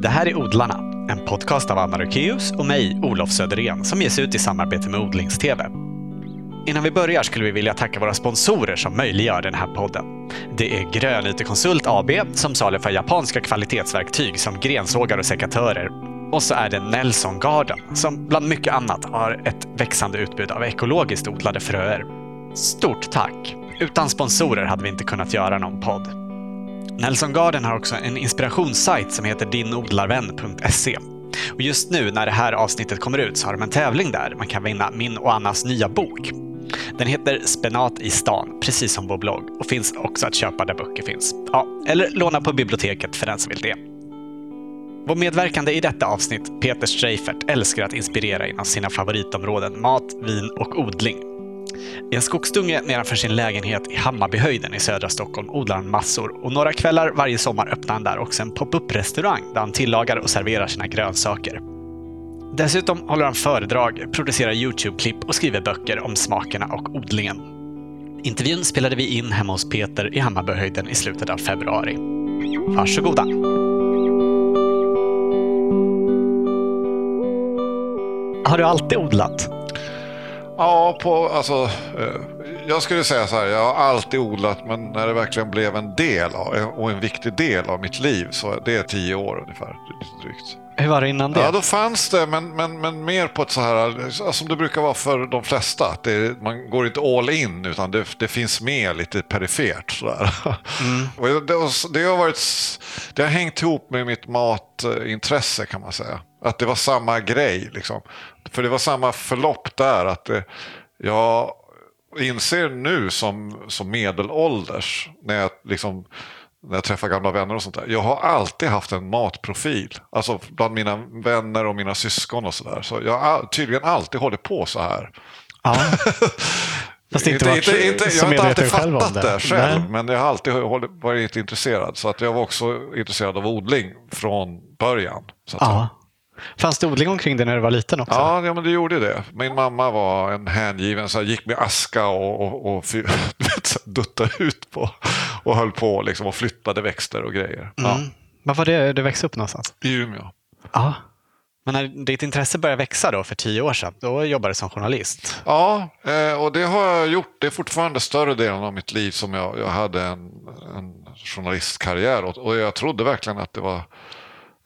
Det här är Odlarna, en podcast av Anna Rökeus och mig, Olof Söderén, som ges ut i samarbete med Odlingstv. Innan vi börjar skulle vi vilja tacka våra sponsorer som möjliggör den här podden. Det är Grönyte Konsult AB som saluför japanska kvalitetsverktyg som grensågar och sekatörer. Och så är det Nelson Garden som bland mycket annat har ett växande utbud av ekologiskt odlade fröer. Stort tack! Utan sponsorer hade vi inte kunnat göra någon podd. Nelson Garden har också en inspirationssajt som heter dinodlarvän.se. Och just nu när det här avsnittet kommer ut så har de en tävling där man kan vinna min och Annas nya bok. Den heter Spenat i stan, precis som vår blogg och finns också att köpa där böcker finns. Ja, eller låna på biblioteket för den som vill det. Vår medverkande i detta avsnitt, Peter Streifert, älskar att inspirera inom sina favoritområden mat, vin och odling. I en skogsdunge nedanför sin lägenhet i Hammarbyhöjden i södra Stockholm odlar han massor och några kvällar varje sommar öppnar han där också en pop-up-restaurang där han tillagar och serverar sina grönsaker. Dessutom håller han föredrag, producerar YouTube-klipp och skriver böcker om smakerna och odlingen. Intervjun spelade vi in hemma hos Peter i Hammarbyhöjden i slutet av februari. Varsågoda! Har du alltid odlat? Ja, på, alltså, eh, jag skulle säga så här, jag har alltid odlat men när det verkligen blev en del av, och en viktig del av mitt liv så det är tio år ungefär. Drygt. Hur var det innan det? Ja, då fanns det, men, men, men mer på ett så här, som det brukar vara för de flesta. Att det, man går inte all in, utan det, det finns med lite perifert. Sådär. Mm. Och det, det, har varit, det har hängt ihop med mitt matintresse kan man säga. Att det var samma grej. Liksom. För det var samma förlopp där. att det, Jag inser nu som, som medelålders, när jag liksom när jag träffar gamla vänner och sånt där. Jag har alltid haft en matprofil. Alltså bland mina vänner och mina syskon och sådär. Så jag har tydligen alltid hållit på så här. Ja. Fast inte, inte, inte, inte Jag har inte alltid fattat det, det själv, Nej. men jag har alltid varit intresserad. Så att jag var också intresserad av odling från början. Så att ja. Fanns det odling omkring dig när du var liten också? Ja, ja men det gjorde det. Min mamma var en hängiven, så gick med aska och, och, och duttade ut på och höll på liksom, och flyttade växter och grejer. Ja. Mm. Var var det du växte upp någonstans? I Umeå. Ja. Men när ditt intresse började växa då för tio år sedan, då jobbade du som journalist? Ja, eh, och det har jag gjort. Det är fortfarande större delen av mitt liv som jag, jag hade en, en journalistkarriär. Och jag trodde verkligen att det var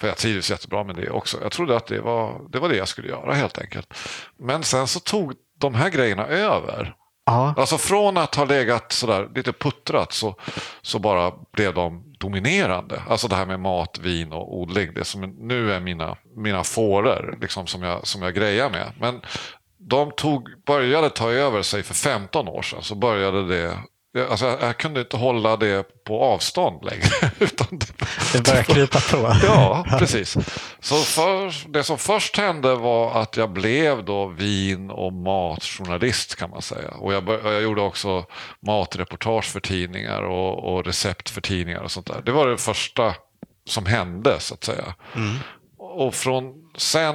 för jag trivdes jättebra med det också. Jag trodde att det var, det var det jag skulle göra helt enkelt. Men sen så tog de här grejerna över. Ja. Alltså från att ha legat sådär lite puttrat så, så bara blev de dominerande. Alltså det här med mat, vin och odling. Det som nu är mina, mina fåror liksom som, jag, som jag grejar med. Men de tog, började ta över sig för 15 år sedan. Så började det Alltså, jag, jag, kunde inte hålla det på avstånd längre. Utan det, det började krypa på. ja, precis. Så för, det som först hände var att jag blev då vin och matjournalist kan man säga. Och jag, jag gjorde också matreportage för tidningar och, och, recept för tidningar och sånt där. Det var det första som hände så att säga. Mm. Och från sen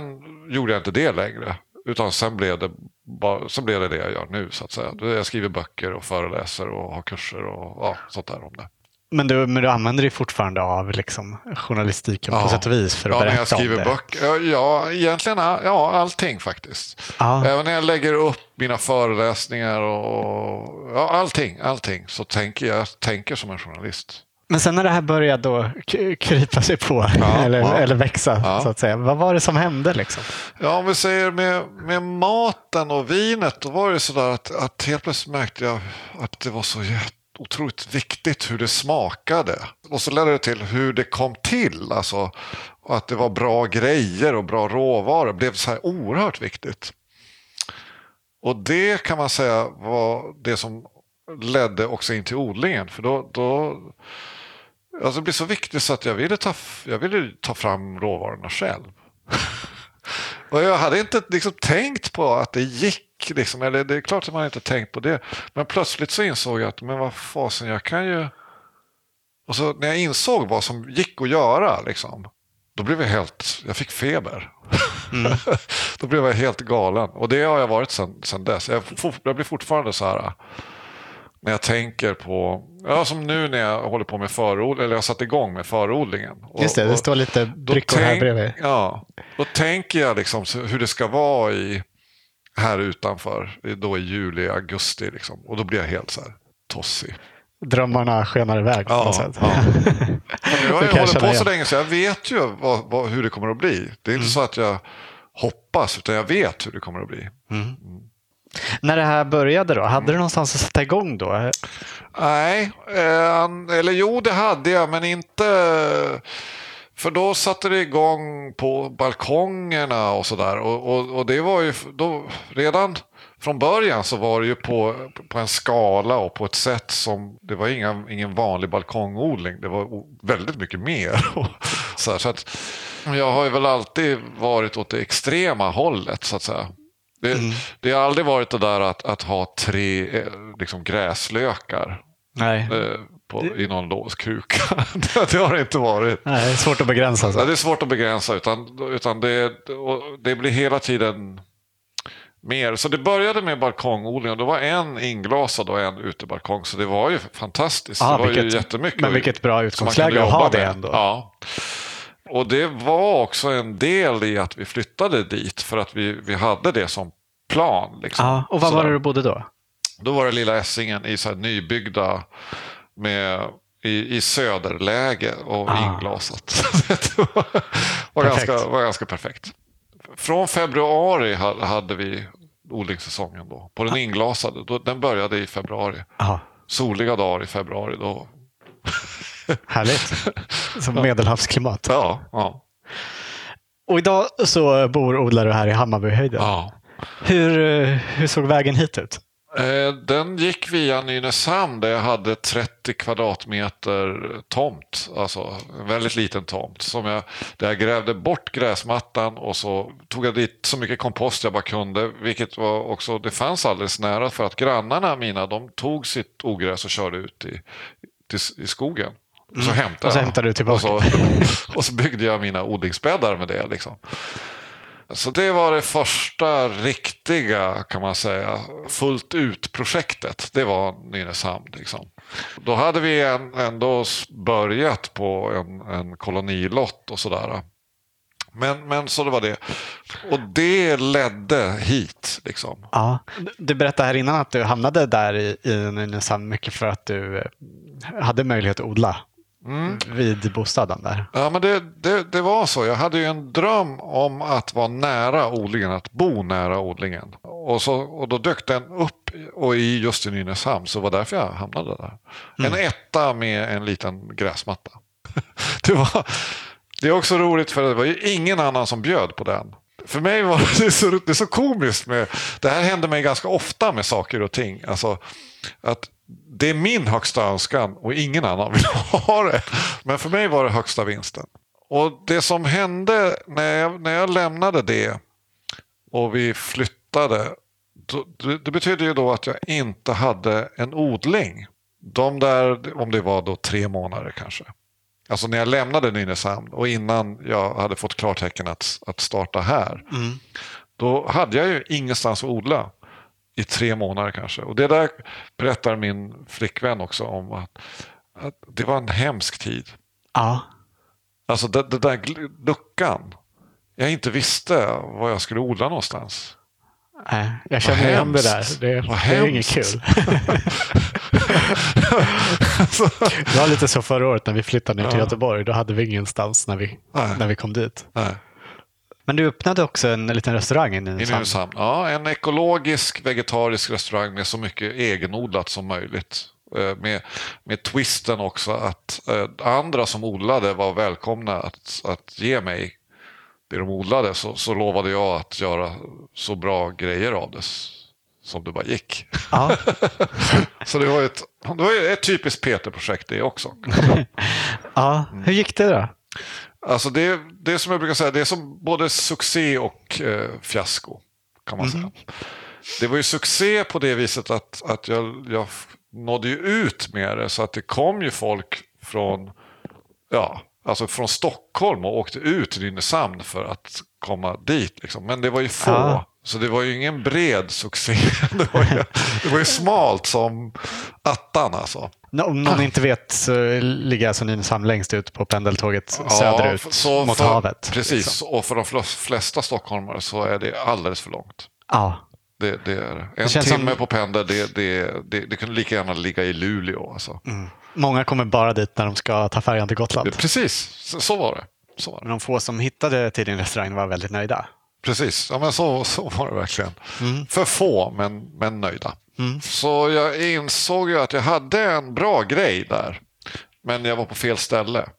gjorde jag inte det längre. Utan sen blev det bara, så blev det det jag gör nu så att säga. Jag skriver böcker och föreläser och har kurser och ja, sånt där om det. Men du, men du använder dig fortfarande av liksom journalistiken ja. på sätt och vis för att ja, berätta när jag skriver om det? Böcker, ja, egentligen ja, allting faktiskt. Ja. Även när jag lägger upp mina föreläsningar och ja, allting, allting så tänker jag tänker som en journalist. Men sen när det här började då krypa sig på, ja, eller, ja. eller växa, ja. så att säga. Vad var det som hände? Liksom? Ja, om vi säger med, med maten och vinet, då var det sådär att, att helt plötsligt märkte jag att det var så otroligt viktigt hur det smakade. Och så ledde det till hur det kom till. Alltså, att det var bra grejer och bra råvaror. Det blev så här oerhört viktigt. Och det kan man säga var det som ledde också in till odlingen. För då, då Alltså det blev så viktigt så att jag ville ta, jag ville ta fram råvarorna själv. och jag hade inte liksom tänkt på att det gick. Liksom, eller det är klart att man inte tänkt på det. Men plötsligt så insåg jag att men vad fasen, jag kan ju... Och så när jag insåg vad som gick att göra, liksom, då blev jag helt... Jag fick feber. Mm. då blev jag helt galen. Och det har jag varit sedan, dess. Jag, jag blir fortfarande så här när jag tänker på, ja, som nu när jag håller på med förodling, eller jag satt igång med förodlingen. Och, Just det, det står lite brickor här bredvid. Ja, då tänker jag liksom hur det ska vara i, här utanför, då i juli, augusti. Liksom. Och då blir jag helt så här tossig. Drömmarna skenar iväg på Ja, något sätt. ja. Jag har hållit på så länge så jag vet ju vad, vad, hur det kommer att bli. Det är inte Mm. så att jag hoppas, utan jag vet hur det kommer att bli. När det här började då, hade du någonstans att sätta igång då? Nej, eh, eller jo det hade jag, men inte... För då satte det igång på balkongerna och sådär. Och, och, och det var ju då, redan från början så var det ju på, på en skala och på ett sätt som det var inga, ingen vanlig balkongodling. Det var väldigt mycket mer. så, här, så att jag har ju väl alltid varit åt det extrema hållet så att säga. Det, det har aldrig varit det där att, att ha tre eh, liksom, gräslökar Nej, eh, på, i någon låskruka. det, det har det inte varit. Nej det är svårt att begränsa. Ja, Så. det är svårt att begränsa utan, utan det, det blir hela tiden mer. Så det började med balkongodling och det var en inglasad och en utebalkong. Så det var ju fantastiskt. Ja, det var ju vilket- jättemycket. Men vilket bra utgångsläge att ha det med. ändå. Ja. Och det var också en del i att vi flyttade dit för att vi, vi hade det som plan. Liksom. Ja, och var var det du bodde då? Då var det lilla Essingen i så nybyggda med, i, i söderläge och Ah. inglasat. det var, var, ganska, var ganska perfekt. Från februari ha- hade vi odlingssäsongen då. På den inglasade. Då, den började i februari. Ja, Soliga dagar i februari. Då. härligt. Som medelhavsklimat. Ja, ja, Och idag så bor odlar du här i Hammarbyhöjden. ja. Hur, eh, hur såg vägen hit ut? Eh, Den gick via Nynäshamn där jag hade 30 kvadratmeter tomt. Alltså en väldigt liten tomt. Som jag, där jag grävde bort gräsmattan och så tog jag dit så mycket kompost jag bara kunde. Vilket var också, det fanns alldeles nära för att grannarna mina de tog sitt ogräs och körde ut i, till, i skogen. Och så hämtade Och så hämtade du tillbaka. Och så, och så byggde jag mina odlingsbäddar med det. Liksom. Så det var det första riktiga, kan man säga, fullt ut-projektet. Det var Nynäshamn. Liksom. Då hade vi en, ändå börjat på en, en kolonilott och sådär. Men, men så det var det. Och det ledde hit. Liksom. Ja. Du berättade här innan att du hamnade där i, i Nynäshamn mycket för att du eh, hade möjlighet att odla Mm. vid bostaden där. Ja, men det, det, det var så. Jag hade ju en dröm om att vara nära odlingen, att bo nära odlingen. Och, så, och då dök den upp och i just i Nynäshamn, så det var därför jag hamnade där. En etta med en liten gräsmatta. Det, var, det är också roligt för det var ju ingen annan som bjöd på den. För mig var det så, det så komiskt. Med, det här händer mig ganska ofta med saker och ting. Alltså, att det är min högsta önskan och ingen annan vill ha det. Men för mig var det högsta vinsten. Och det som hände när jag, när jag lämnade det och vi flyttade. Det, det betydde ju då att jag inte hade en odling. De där, om det var då tre månader kanske. Alltså när jag lämnade Nynäshamn och innan jag hade fått klartecken att, att starta här. Då hade jag ju ingenstans att odla i tre månader kanske. Och det där berättar min flickvän också om. Att, att det var en hemsk tid. Ja. Alltså det där luckan. Jag inte visste var jag skulle odla någonstans. Nej, jag känner igen det där. Det, det är inget kul. Det var lite så förra året när vi flyttade ner till Ja. Göteborg. Då hade vi ingenstans när vi, Nej. när vi kom dit. Nej. Men du öppnade också en liten restaurang i I Nynäshamn. Nynäshamn. Ja, en ekologisk vegetarisk restaurang med så mycket egenodlat som möjligt. Eh, Med, med twisten också att eh, andra som odlade var välkomna att, att ge mig det de odlade. Så, så lovade jag att göra så bra grejer av det som det bara gick. Ja. Så det var ett, det var ett typiskt Peter-projekt det också. ja. Hur gick det då? Alltså det, det är som jag brukar säga, det är som både succé och eh, fiasko. Kan man säga. Det var ju succé på det viset att, att jag, jag nådde ju ut med det så att det kom ju folk från, ja, alltså från Stockholm och åkte ut till Nynäshamn för att komma dit. Liksom. Men det var ju få Ah. Så det var ju ingen bred succé. Det var ju, det var ju smalt som attan alltså. Om någon inte vet så ligger alltså Nynäshamn längst ut på pendeltåget söderut så mot för, havet. Precis, liksom. och för de flesta stockholmare så är det alldeles för långt. Ja, Det, det är en känns timme som- på pendel, det, det, det, det kunde lika gärna ligga i Luleå. Alltså. många kommer bara dit när de ska ta färjan till Gotland. Det, precis, så, så var det. Så var det. Men de få som hittade till din restaurang var väldigt nöjda. Precis, ja, men så, så var det verkligen. För få, men, men nöjda. Mm. Så jag insåg ju att jag hade en bra grej där. Men jag var på fel ställe.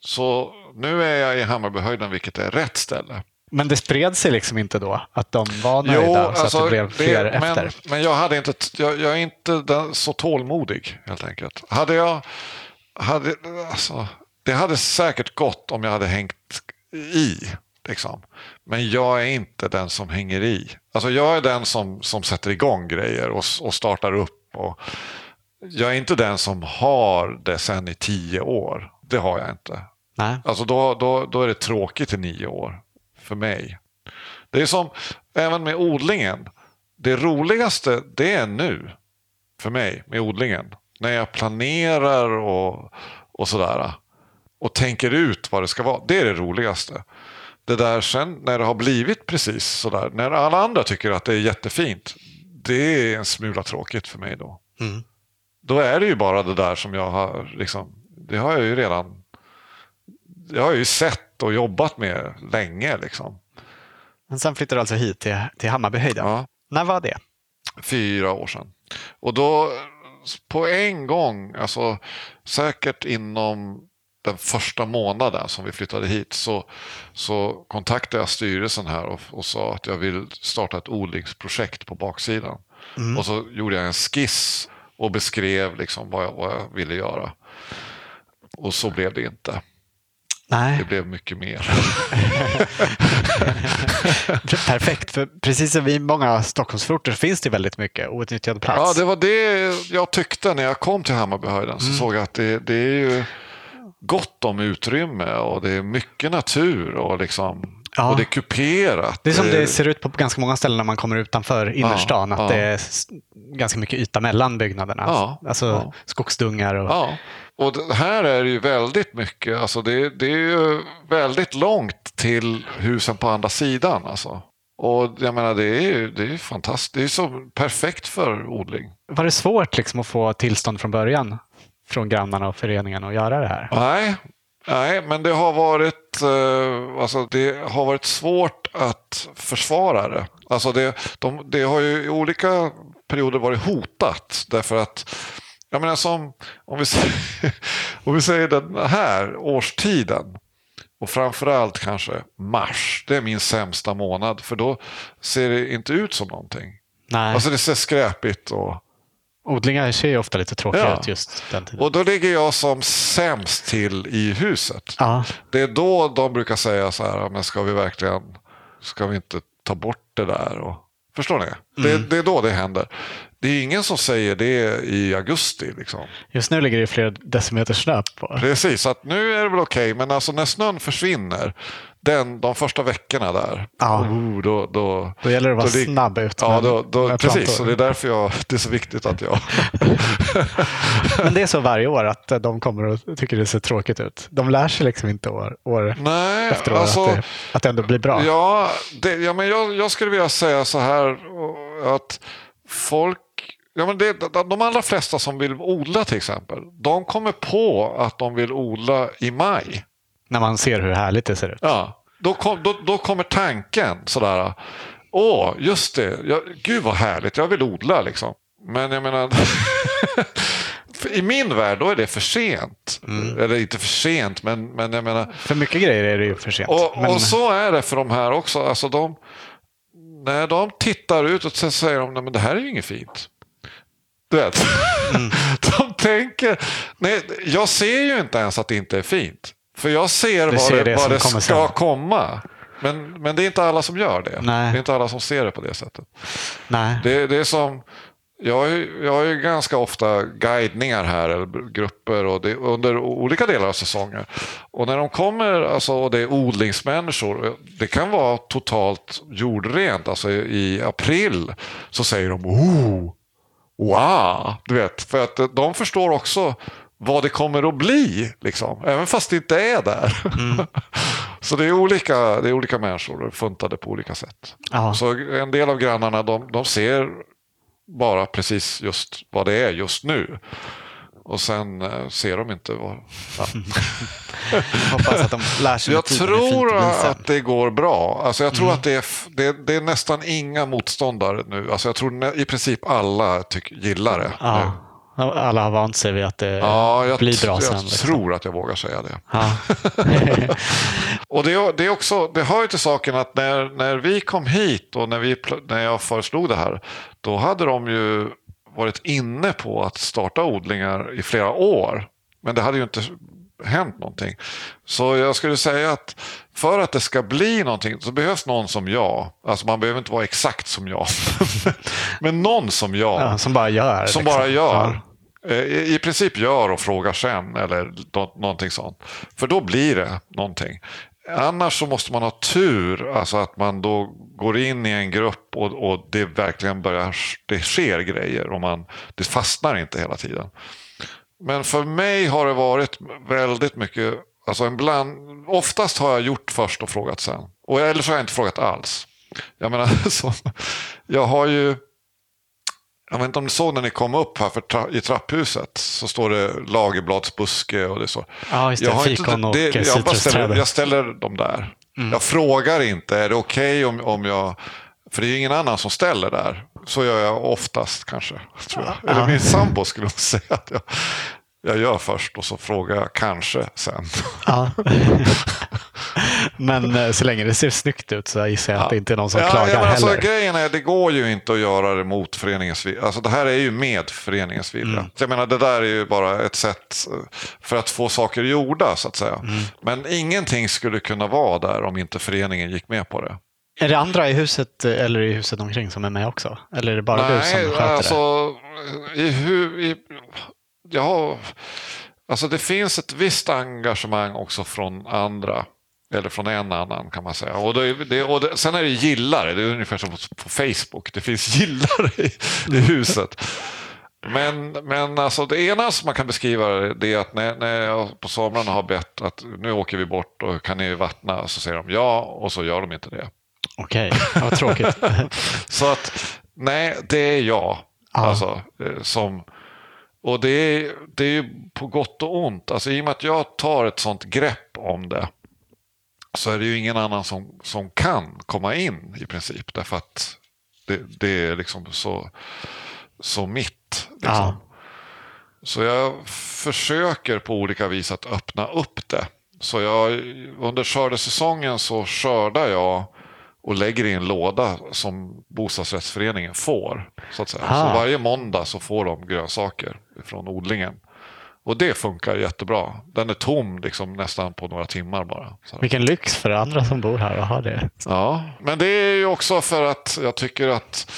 Så nu är jag i Hammarbyhöjden, vilket är rätt ställe. Men det spred sig liksom inte då att de var nöjda så att det blev fler alltså, men, efter? Men jag, hade inte, jag, jag är inte så tålmodig helt enkelt. Hade jag, hade, alltså, det hade säkert gått om jag hade hängt i. Liksom. Men jag är inte den som hänger i. Alltså, jag är den som, som sätter igång grejer och, och startar upp. Och, jag är inte den som har det sen i tio år. Det har jag inte. Nej. Alltså då, då, då är det tråkigt i nio år för mig. Det är som även med odlingen. Det roligaste det är nu för mig med odlingen. När jag planerar och, och sådär. Och tänker ut vad det ska vara. Det är det roligaste. Det där sen när det har blivit precis sådär. När alla andra tycker att det är jättefint. Det är en smula tråkigt för mig då. Mm. Då är det ju bara det där som jag har liksom. Det har jag ju redan det har jag ju sett och jobbat med länge. Liksom. Men sen flyttade du alltså hit till, till Hammarbyhöjden. Ja, När var det? fyra år sedan. Och då på en gång, alltså säkert inom den första månaden som vi flyttade hit så, så kontaktade jag styrelsen här och, och sa att jag vill starta ett odlingsprojekt på baksidan. Och så gjorde jag en skiss och beskrev liksom vad, jag, vad jag ville göra. Och så blev det inte. Nej, Det blev mycket mer. perfekt. För precis som i många Stockholmsförorter finns det väldigt mycket outnyttjad plats. Ja, det var det jag tyckte när jag kom till Hammarbyhöjden. Så såg jag att det, det är ju gott om utrymme och det är mycket natur och, liksom, Ja. och det är kuperat. Det är som det ser ut på ganska många ställen när man kommer utanför innerstan. att ja. det är ganska mycket yta mellan byggnaderna. Ja, Alltså ja. skogsdungar och... Ja, och här är det ju väldigt mycket. Alltså det, det är ju väldigt långt till husen på andra sidan. Alltså. Och jag menar, det är ju det är fantastiskt. Det är så perfekt för odling. Var det svårt liksom att få tillstånd från början? Från grannarna och föreningen att göra det här? Nej, nej men det har varit, eh, alltså det har varit svårt att försvara det. Alltså det, de, det har ju i olika perioder varit hotat. Därför att, jag menar som, om vi, säger, om vi säger den här årstiden. Och framförallt kanske mars. Det är min sämsta månad. För då ser det inte ut som någonting. Nej. Alltså det ser skräpigt och... Odlingar ser ju ofta lite tråkiga Ja. ut just den tiden. Och då ligger jag som sämst till i huset. Ja, Det är då de brukar säga så här, men ska vi verkligen, ska vi inte ta bort det där? Och, förstår ni? Det, det är då det händer. Det är ingen som säger det i augusti. Liksom. just nu ligger det flera decimeter snö på. Precis, så att nu är det väl okej, men alltså när snön försvinner, den, de första veckorna där, Ja. oh, då, då, Då gäller det att vara då snabb ut Ja, då, då, precis. Så det är därför jag, det är så viktigt att jag... Men det är så varje år att de kommer och tycker det ser tråkigt ut. De lär sig liksom inte år, år Nej, efter år alltså... att, det, att det ändå blir bra. Ja, det, ja men jag, jag skulle vilja säga så här att folk, ja men det, de allra flesta som vill odla till exempel, de kommer på att de vill odla i maj. När man ser hur härligt det ser ut. Ja, då, kom, då, då kommer tanken sådär, åh, just det, jag, gud vad härligt, jag vill odla liksom. Men jag menar, i min värld då är det för sent. Eller inte för sent, men, men jag menar, För mycket grejer är det ju för sent. och, Men, och så är det för de här också. Alltså de, när de tittar ut och så säger de, nej men det här är ju inget fint. Du vet, Mm. de tänker, nej, jag ser ju inte ens att det inte är fint. För jag ser Du vad ser det, som det ska sen. komma. Men, men det är inte alla som gör det. Nej. Det är inte alla som ser det på det sättet. nej. Det, det är som, jag, jag har ju ganska ofta guidningar här, eller grupper, och det, under olika delar av säsongen. Och när de kommer, alltså, och det är odlingsmänniskor, det kan vara totalt jordrent. Alltså i, i april så säger de oh, wow, du vet. För att de förstår också vad det kommer att bli, liksom. även fast det inte är där. Mm. så det är, olika, det är olika människor funtade på olika sätt. Aha. Så en del av grannarna de, de ser bara precis just vad det är just nu. Och sen eh, ser de inte vad... Ja. Hoppas att de lär sig Jag tror att det går bra. Alltså jag tror mm. att det är, det, det, är nästan inga motståndare nu. Alltså jag tror i princip alla tyck, gillar det. Ja. Alla har vant sig vid att det ja, blir bra sen. Jag liksom. tror att jag vågar säga det. Ja. och det, det, är också, det hör ju till saken att när, när vi kom hit och när, vi, när jag föreslog det här, då hade de ju varit inne på att starta odlingar i flera år. Men det hade ju inte hänt någonting. Så jag skulle säga att för att det ska bli någonting så behövs någon som jag. Alltså man behöver inte vara exakt som jag. Men någon som jag. Ja, som bara gör. Som liksom. bara gör. Ja. Eh, I princip gör och frågar sen eller någonting sånt. För då blir det någonting. Annars så måste man ha tur, alltså att man då går in i en grupp och, och det verkligen börjar, det sker grejer och man, det fastnar inte hela tiden. Men för mig har det varit väldigt mycket, alltså en bland, oftast har jag gjort först och frågat sen. Och, eller så har jag inte frågat alls. Jag menar, så, jag har ju jag vet inte om ni såg när ni kom upp här tra i trapphuset. Så står det lagerbladsbuske och det är så. Ja, just det. Jag Fikon och det, jag, ställer, jag ställer dem där. Mm. Jag frågar inte, är det okej okay om, om jag... För det är ingen annan som ställer där. Så gör jag oftast kanske. Tror jag. Eller min sambo skulle säga att jag, jag gör först och så frågar jag kanske sen. Ja. men eh, så länge det ser snyggt ut så gissar jag ja. att det inte är någon som ja, klagar ja, men alltså, heller. Grejen är, det går ju inte att göra det mot föreningens vilja. Alltså, det här är ju med föreningens vilja. Mm. jag menar, det där är ju bara ett sätt eh, för att få saker gjorda så att säga. Mm. Men ingenting skulle kunna vara där om inte föreningen gick med på det. Är det andra i huset eh, eller i huset omkring som är med också? Eller är det bara Nej, du som sköter alltså, det? I, i, ja, alltså det finns ett visst engagemang också från andra. Eller från en annan kan man säga. Och, det, det, och det, sen är det gillare, det är ungefär som på Facebook. Det finns gillare i, i huset. Men, men alltså det ena som man kan beskriva det är att när, när jag på somrarna har bett att nu åker vi bort och kan ni vattna? Så säger de ja och så gör de inte det. Okej, okay. vad tråkigt. så att nej, det är jag. Ah. Alltså, eh, som och det är, det är på gott och ont. Alltså, I och med att jag tar ett sånt grepp om det så är det ju ingen annan som, som kan komma in i princip. Därför att det, det är liksom så, så mitt. Liksom. Ja. Så jag försöker på olika vis att öppna upp det. Så jag, under skördesäsongen så skördar jag och lägger i en låda som bostadsrättsföreningen får. Så, att säga. så varje måndag så får de grönsaker från odlingen. Och det funkar jättebra. Den är tom liksom nästan på några timmar bara. Så. Vilken lyx för andra som bor här att ha det. Ja, men det är ju också för att jag tycker att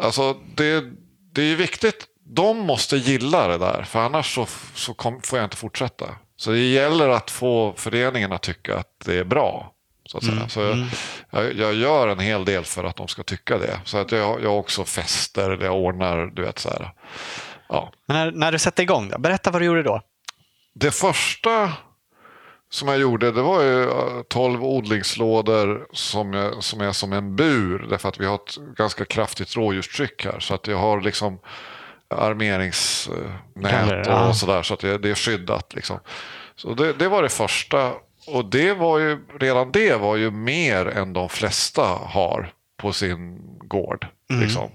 alltså, det, det är viktigt. De måste gilla det där, för annars så, så kom, får jag inte fortsätta. Så det gäller att få föreningen att tycka att det är bra. Så, att mm. så jag, mm. jag, jag, gör en hel del för att de ska tycka det. Så att jag, jag också fester, jag ordnar, du vet så här. Ja. Men när, när du sätter igång, då, berätta vad du gjorde då. Det första som jag gjorde det var ju 12 äh, odlingslådor som, jag, som är som en bur. Därför att vi har ett ganska kraftigt rådjurstryck här. Så att jag har liksom armeringsnät och sådär. Så att det, det är skyddat. Liksom. Så det, det, var det första. Och det var ju, redan det var ju mer än de flesta har på sin gård. Mm. Liksom.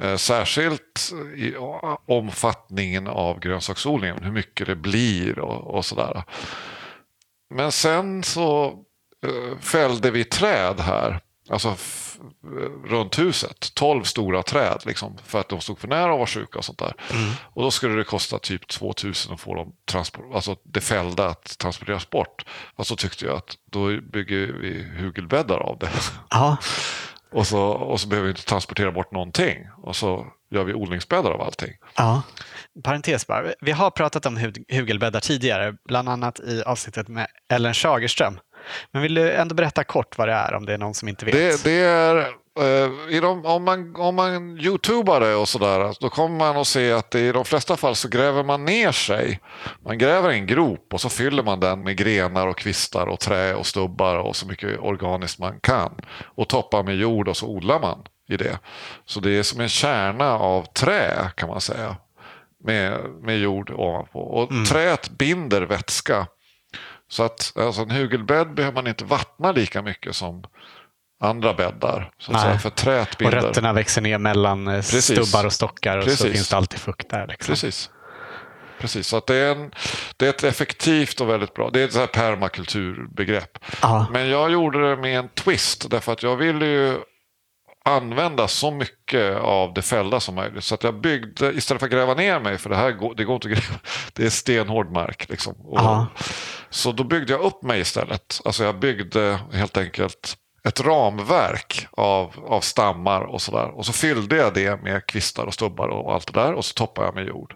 Eh, särskilt i omfattningen av grönsaksodlingen, hur mycket det blir och, och sådär. Men sen så eh, fällde vi träd här, alltså runt huset. Tolv stora träd liksom, för att de stod för nära och var sjuka och sånt där. Mm. Och då skulle det kosta typ 2000 att få dem transport, alltså det fällda att transporteras bort. Och så tyckte jag att då bygger vi hugelbäddar av det. Ja. Och så, och så behöver vi inte transportera bort någonting. Och så gör vi odlingsbäddar av allting. Ja. Parentes bara. Vi har pratat om hugelbäddar tidigare, bland annat i avsnittet med Ellen Schagerström. Men vill du ändå berätta kort vad det är om det är någon som inte vet? Det, det är, eh, i de, om, man, om man youtubar det och sådär, då kommer man att se att i de flesta fall så gräver man ner sig. Man gräver en grop och så fyller man den med grenar och kvistar och trä och stubbar och så mycket organiskt man kan. Och toppar med jord och så odlar man i det. Så det är som en kärna av trä kan man säga. Med, med jord ovanpå. Och mm. träet binder vätska så att alltså en hugelbädd behöver man inte vattna lika mycket som andra bäddar. Så att säga, för trät binder. Och rötterna växer ner mellan eh, Precis. stubbar och stockar och Precis. så finns det alltid fukt där. Liksom. Precis. Precis, så att det, är en, det är ett effektivt och väldigt bra, det är ett så här permakulturbegrepp. Aha. Men jag gjorde det med en twist därför att jag ville ju använda så mycket av det fällda som möjligt. Så att jag byggde, istället för att gräva ner mig, för det här går, det går inte att gräva, det är stenhård mark. Liksom. Och, så då byggde jag upp mig istället. Alltså jag byggde helt enkelt ett ramverk av, av stammar och sådär. Och så fyllde jag det med kvistar och stubbar och allt det där och så toppade jag med jord.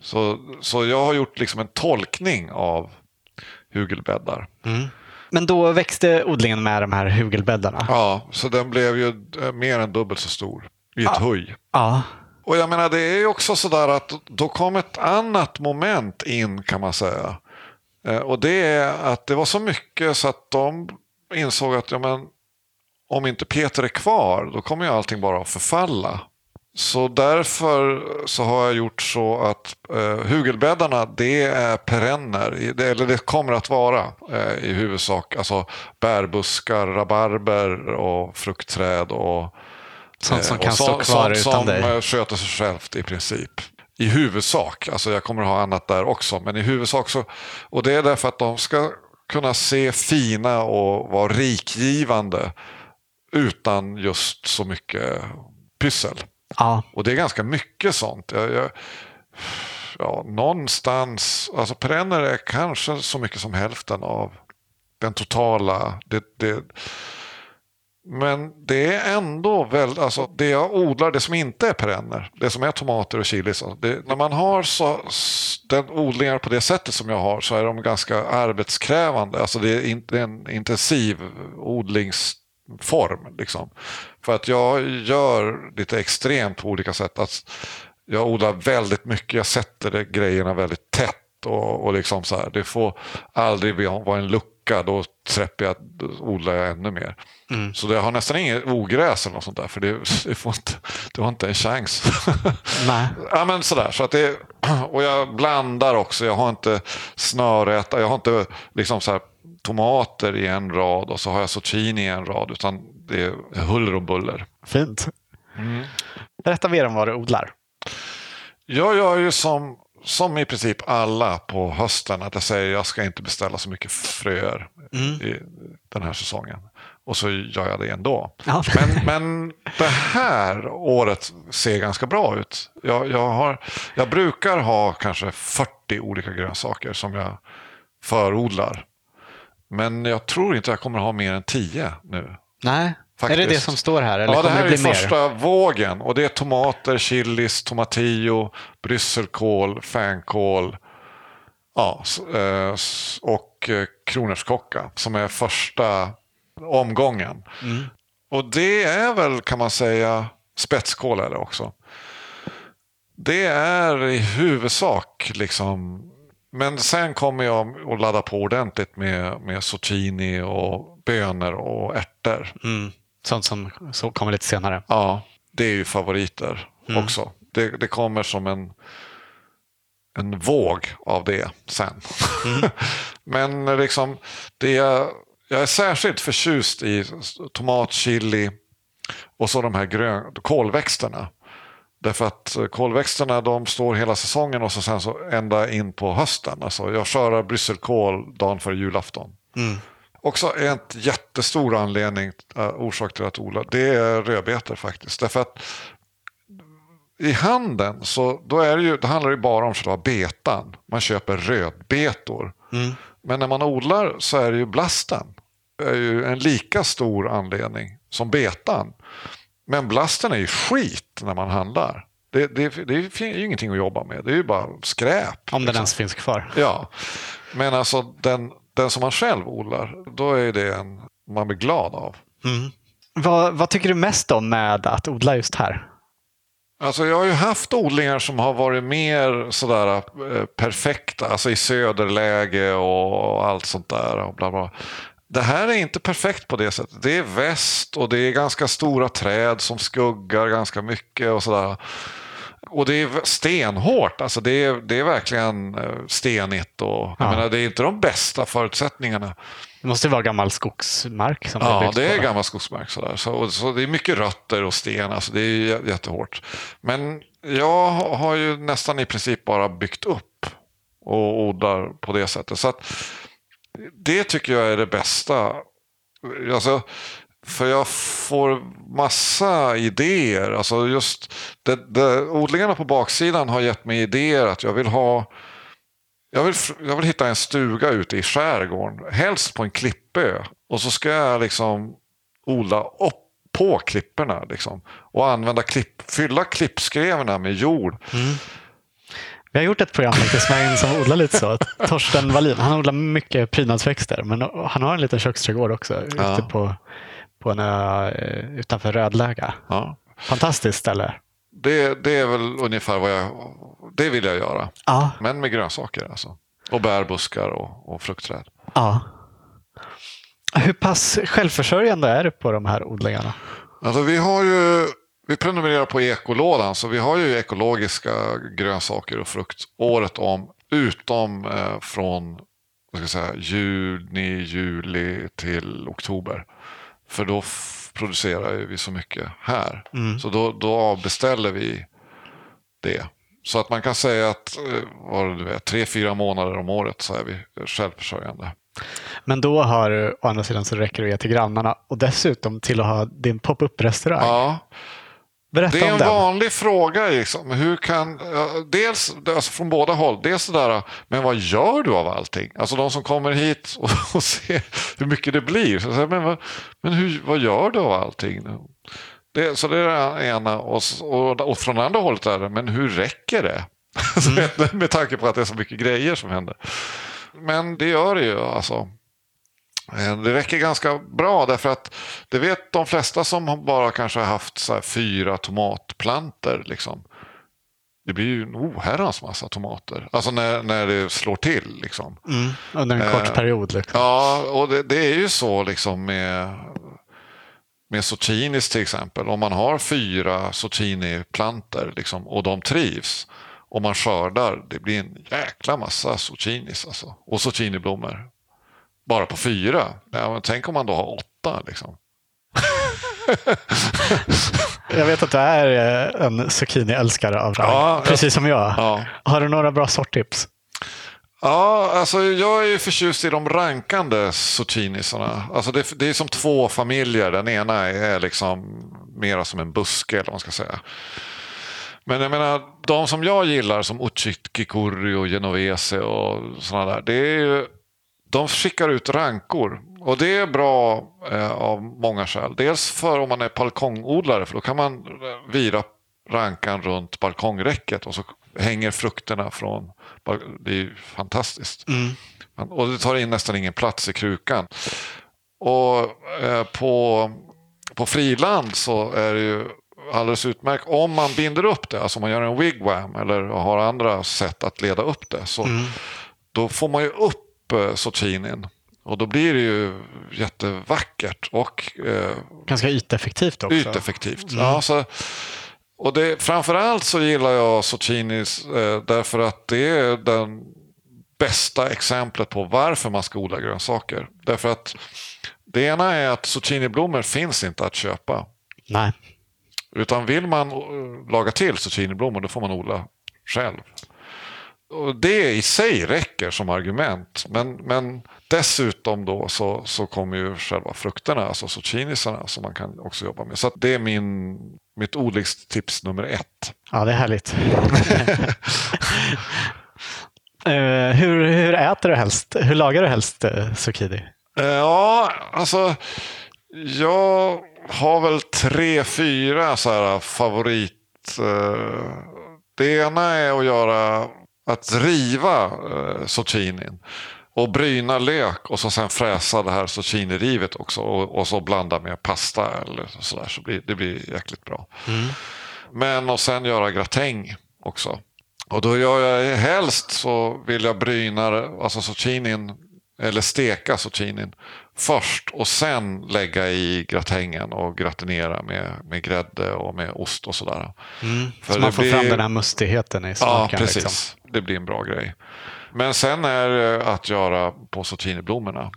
Så, så jag har gjort liksom en tolkning av hugelbäddar. Mm. Men då växte odlingen med de här hugelbäddarna? Ja, så den blev ju mer än dubbelt så stor i ett ja. höj. Ja. Och jag menar det är ju också sådär att då kom ett annat moment in kan man säga. Eh, och det är att det var så mycket så att de insåg att ja, men, om inte Peter är kvar då kommer ju allting bara att förfalla. Så därför så har jag gjort så att eh, hugelbäddarna det är perenner, det, eller det kommer att vara eh, i huvudsak alltså bärbuskar, rabarber och fruktträd och Sånt som eh, kan stå kvar sånt utan som dig? Som sköter sig självt i princip. I huvudsak, alltså jag kommer att ha annat där också, men i huvudsak så, och det är därför att de ska kunna se fina och vara rikgivande utan just så mycket pyssel. Ja. Och det är ganska mycket sånt. Jag, jag, ja, någonstans, alltså perenner är kanske så mycket som hälften av den totala. Det, det, men det är ändå väldigt, alltså det jag odlar, det som inte är perenner, det som är tomater och chilis. Alltså det, när man har så, den odlingar på det sättet som jag har så är de ganska arbetskrävande. Alltså det är, in, det är en intensiv odlingsform. Liksom. För att jag gör lite extremt på olika sätt. Att jag odlar väldigt mycket, jag sätter det, grejerna väldigt tätt. Och, och liksom så här, det får aldrig vara en lucka, då släpper jag, då odlar jag ännu mer. Mm. Så jag har nästan inget ogräs eller något sånt där, för det, det, får inte, det har inte en chans. Nej. ja, men sådär, så att det, och jag blandar också, jag har inte snörräta, jag har inte liksom så här, tomater i en rad och så har jag zucchini i en rad, utan det är huller och buller. Fint. Mm. Berätta mer om vad du odlar. Jag gör ju som, som i princip alla på hösten att jag säger jag ska inte beställa så mycket fröer mm. i den här säsongen. Och så gör jag det ändå. Ja. Men, men det här året ser ganska bra ut. Jag, jag, har, jag brukar ha kanske 40 olika grönsaker som jag förodlar. Men jag tror inte jag kommer ha mer än 10 nu. Nej, Faktiskt. Är det det som står här? Eller ja, det här det är första vågen. Och det är tomater, chilis, tomatillo, brysselkål, fänkål ja, eh, och eh, kronärtskocka som är första omgången. Mm. Och det är väl, kan man säga, spetskål är det också. Det är i huvudsak liksom men sen kommer jag att ladda på ordentligt med, med zucchini och bönor och ärtor. Mm. Sånt som så kommer lite senare. Ja, det är ju favoriter mm. också. Det, det, kommer som en, en våg av det sen. Mm. Men liksom, det jag, jag är särskilt förtjust i tomat, chili och så de här grön, kolväxterna. Därför att kolväxterna de står hela säsongen och så sen så ända in på hösten. Alltså jag kör brysselkål dagen före julafton. Mm. Också en jättestor anledning, uh, orsak till att odla, det är rödbetor faktiskt. Därför att i handeln så då är det, ju, det handlar det bara om själva betan. Man köper rödbetor. Mm. Men när man odlar så är det ju blasten. Det är ju en lika stor anledning som betan. Men blasten är ju skit när man handlar. Det, det, det är ju ingenting att jobba med. Det är ju bara skräp. Om den ens finns kvar. Ja, men alltså den, den som man själv odlar, då är det en man blir glad av. Vad, vad tycker du mest om med att odla just här? Alltså jag har ju haft odlingar som har varit mer sådär eh, perfekta, alltså i söderläge och allt sånt där. Och bla bla. Det här är inte perfekt på det sättet. Det är väst och det är ganska stora träd som skuggar ganska mycket och sådär. Och det är stenhårt, alltså det är, det är verkligen eh, stenigt och jag Ja. menar, det är inte de bästa förutsättningarna. Det måste vara gammal skogsmark. Som Ja, det är gammal skogsmark. Sådär. Så, och- så det är mycket rötter och sten. Alltså det är jättehårt. Men jag ha- har ju nästan i princip bara byggt upp och odlar på det sättet. Så att det tycker jag är det bästa. Alltså, för jag får massa idéer. Alltså just det, det, odlingarna på baksidan har gett mig idéer att jag vill ha jag vill, jag vill hitta en stuga ute i skärgården, helst på en klippö. Och så ska jag liksom odla upp på klipporna. Liksom, och använda klipp, fylla klippskrevorna med jord. Mm. Vi har gjort ett program faktiskt med en som odlar lite så. Torsten Wallin. Han odlar mycket prydnadsväxter. Men han har en liten köksträdgård också. Ja. Ute på, på en ö eh, utanför Rödläga. Ja. Fantastiskt ställe. Det, det är väl ungefär vad jag... Det vill jag göra. Ja. Men med grönsaker alltså. Och bärbuskar och, och fruktträd. ja. Hur pass självförsörjande är du på de här odlingarna? Alltså vi har ju... Vi prenumererar på ekolådan så vi har ju ekologiska grönsaker och frukt året om. Utom eh, från vad ska jag säga, juni, juli till oktober. För då producerar vi så mycket här. Så då, då avbeställer vi det. Så att man kan säga att eh, vad det är, tre, fyra månader om året så är vi självförsörjande. Men då har du, å andra sidan så räcker det att ge till grannarna och dessutom till att ha din pop-up-restaurang. Ja, Berätta Det är en vanlig fråga. Liksom. Hur kan, dels alltså från båda håll. Dels det där, men vad gör du av allting? Alltså de som kommer hit och, och ser hur mycket det blir. Så, säger men vad, men hur, vad gör du av allting? Det, så det är det ena. Och, och, och från andra hållet är det, men hur räcker det? Vet- Med tanke på att det är så mycket grejer som händer. Men det gör det ju. Alltså. Eh, Det räcker ganska bra därför att det vet de flesta som bara kanske har haft så fyra tomatplanter. Liksom. Det blir ju en oherrans massa tomater. Alltså när, när det slår till. Liksom. Mm, under en kort Eh, period. Liksom. Ja, och det, det är ju så liksom med, med zucchinis till exempel. Om man har fyra zucchiniplanter liksom, och de trivs och man skördar, det blir en jäkla massa zucchinis alltså. och zucchiniblommor. Bara på fyra. Ja, tänk om man då har åtta. Liksom. Jag vet att du är eh, en zucchini-älskare av rang. Ja, precis som jag. Ja. Har du några bra sorttips? Ja, alltså jag är ju förtjust i de rankande zucchinisarna. Alltså det, det är som två familjer. Den ena är liksom mera som en buske eller vad man ska säga. Men jag menar, de som jag gillar som Uccikikuri och Genovese och sådana där. Det är ju, de skickar ut rankor. Och det är bra eh, av många skäl. Dels för om man är balkongodlare för då kan man eh, vira rankan runt balkongräcket och så hänger frukterna från... Det är ju fantastiskt. Och det tar in nästan ingen plats i krukan. Och eh, på, på friland så är det ju alldeles utmärkt. Om man binder upp det, alltså om man gör en wigwam eller har andra sätt att leda upp det. Så Då får man ju upp eh, zucchinin. Och då blir det ju jättevackert och eh, Ganska yteffektivt också. yteffektivt. Ja, så, och det, framförallt så gillar jag zucchinis eh, därför att det är den bästa exemplet på varför man ska odla grönsaker. Därför att det ena är att zucchiniblommor finns inte att köpa. Nej. Utan vill man eh, laga till zucchiniblommor då får man odla själv. Och det i sig räcker som argument. Men, men dessutom då så, så kommer ju själva frukterna, alltså zucchinisarna som man kan också jobba med. Så det är min, mitt odlingstips nummer ett. Ja, det är härligt. Eh, hur, hur äter du helst? Hur lagar du helst uh, zucchini? Eh, Ja, alltså jag har väl tre, fyra så här eh, det ena är att göra att riva eh, zucchinin och bryna lök och så sen fräsa det här zucchinirivet också och, och så blanda med pasta eller sådär så blir, det blir jäkligt bra. Mm. Men och sen göra gratäng också. Och då gör jag helst så vill jag bryna alltså zucchinin eller steka zucchinin först och sen lägga i gratängen och gratinera med, med grädde och med ost och sådär. Mm. så man får blir... fram den här mustigheten i smaken. Ja, precis. Liksom. Det blir en bra grej. Men sen är det att göra på zucchiniblommorna.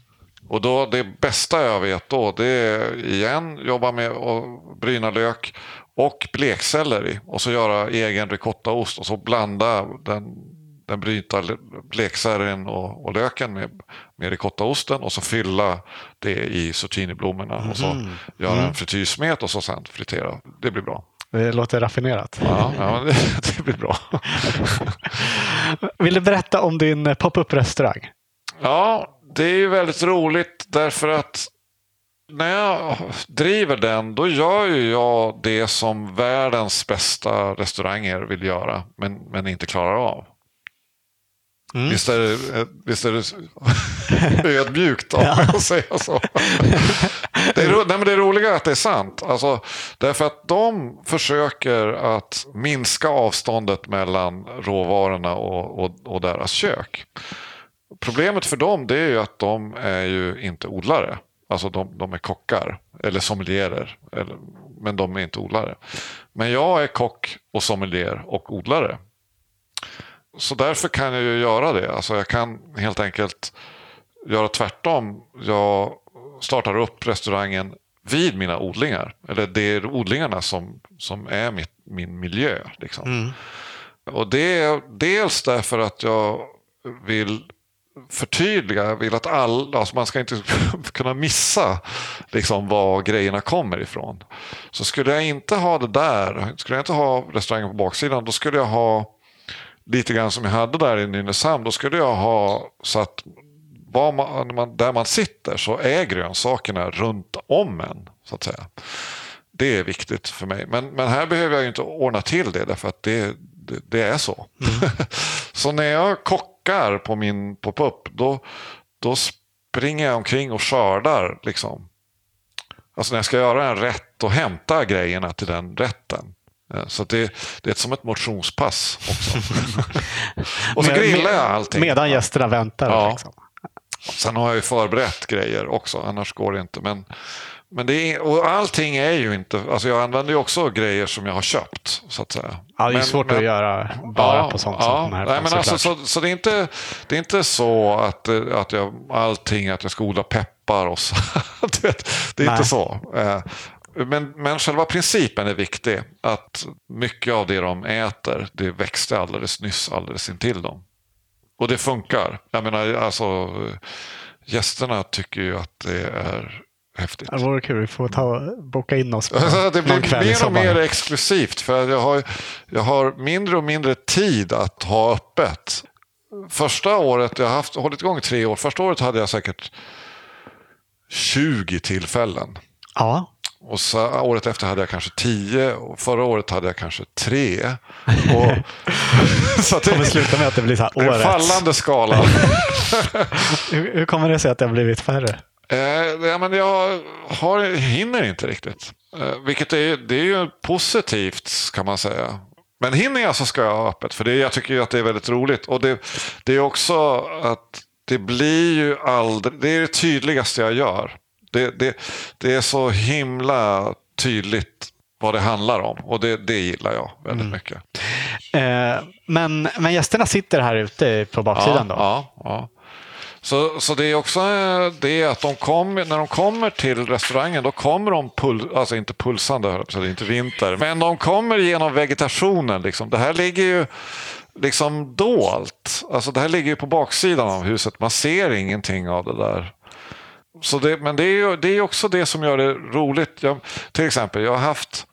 Och då, det bästa jag vet då det är igen jobba med att bryna lök och blekselleri och så göra egen ricottaost och så blanda den, den bryta bleksellerin och, och löken med, med ricottaosten och så fylla det i zucchiniblommorna mm. och så mhm. göra mm. en frityrsmet och så sen fritera. Det blir bra. Det låter raffinerat. Ja, ja det, det blir bra. Vill du berätta om din pop-up restaurang? Ja, det är ju väldigt roligt därför att när jag driver den då gör ju jag det som världens bästa restauranger vill göra men, men inte klarar av. Mm. Visst, är det, visst är det ödmjukt om ja. man säger så. Det är, nej, men det är roliga att det är sant. Alltså, därför att de försöker att minska avståndet mellan råvarorna och, och, och deras kök. Problemet för dem det är ju att de är ju inte odlare. Alltså de, de är kockar eller sommelierer. Eller, men de är inte odlare. Men jag är kock och sommelier och odlare. Så därför kan jag ju göra det. Alltså jag kan helt enkelt göra tvärtom. Jag startar upp restaurangen vid mina odlingar. Eller det är odlingarna som, som är mitt, min miljö. Liksom. Mm. Och det är dels därför att jag vill förtydliga, jag vill att alla, alltså man ska inte kunna missa liksom var grejerna kommer ifrån. Så skulle jag inte ha det där, skulle jag inte ha restaurangen på baksidan, då skulle jag ha lite grann som jag hade där i Nynäshamn, då skulle jag ha så att man, där man sitter så är grönsakerna runt om en. så att säga. Det är viktigt för mig. Men, men här behöver jag inte ordna till det därför att det, det, det är så. Mm. så när jag kockar på min pop-up då, då springer jag omkring och skördar. Liksom. Alltså när jag ska göra en rätt och hämta grejerna till den rätten. Så det, det är som ett motionspass också. och så grillar jag allting. Medan gästerna väntar. Ja. Liksom. Sen har jag ju förberett grejer också, annars går det inte. Men, men det är, och allting är ju inte, alltså jag använder ju också grejer som jag har köpt. Så att säga. Ja, det är men, svårt men, att göra bara ja, på sånt ja, som här. Nej, men alltså, så, så det, är inte, det är inte så att, att jag, allting, att jag ska odla peppar och så. det, det är nej. inte så. Men, men själva principen är viktig. Att mycket av det de äter, det växte alldeles nyss alldeles intill dem. Och det funkar. Jag menar, alltså gästerna tycker ju att det är häftigt. Det vore kul. Vi får ta, boka in oss på Det blir mer och mer exklusivt. För jag har, jag har mindre och mindre tid att ha öppet. Första året, jag har haft, hållit igång i tre år. Första året hade jag säkert 20 tillfällen. Ja. Och så, året efter hade jag kanske tio och förra året hade jag kanske tre. Och, så att det kommer sluta med att det blir så här årets. En fallande skala. hur, hur, kommer det sig att det har blivit färre? Eh, ja, men jag har, hinner inte riktigt. Eh, vilket är, det är ju positivt kan man säga. Men hinner jag så ska jag ha öppet. För det, jag tycker att det är väldigt roligt. Och det, det är också att det blir ju aldrig, det är det tydligaste jag gör. Det, det, det är så himla tydligt vad det handlar om och det, det gillar jag väldigt mm. mycket. Eh, men, men gästerna sitter här ute på baksidan ja, då? Ja, ja. Så, så det är också det att de kommer, när de kommer till restaurangen då kommer de, pul, alltså inte pulsande, det är inte vinter, men de kommer genom vegetationen. Liksom. Det här ligger ju liksom dolt. Alltså det här ligger ju på baksidan av huset. Man ser ingenting av det där. Så det, men det är det är också det som gör det roligt. Jag, till exempel, jag har haft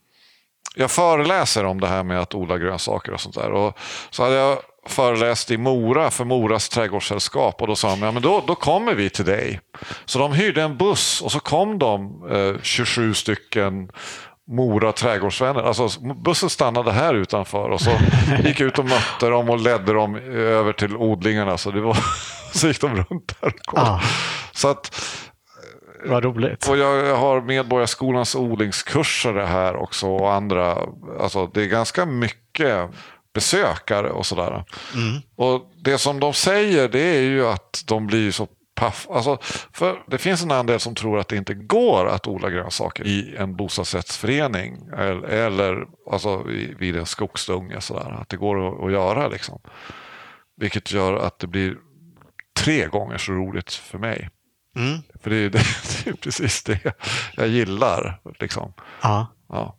jag föreläser om det här med att odla grönsaker och sånt där. Och så hade jag föreläst i Mora för Moras trädgårdssällskap och då sa de ja, men då, då kommer vi till dig. Så de hyrde en buss och så kom de eh, 27 stycken Mora trädgårdsvänner. Alltså, bussen stannade här utanför och så gick ut och mötte dem och ledde dem över till odlingarna. Så, det var, så gick de runt där och. Ah, Så att, vad roligt. och jag, har Medborgarskolans odlingskurser här också och andra. Alltså, det är ganska mycket besökare och sådär. Mm. Och det som de säger det är ju att de blir så paff. Alltså, för det finns en andel som tror att det inte går att odla grönsaker i en bostadsrättsförening eller, eller alltså, vid en skogsdunge. Sådär. Att det går att, att göra liksom. Vilket gör att det blir tre gånger så roligt för mig. Mm. För det är, det, det är precis det jag gillar. Liksom. Ja. Ja.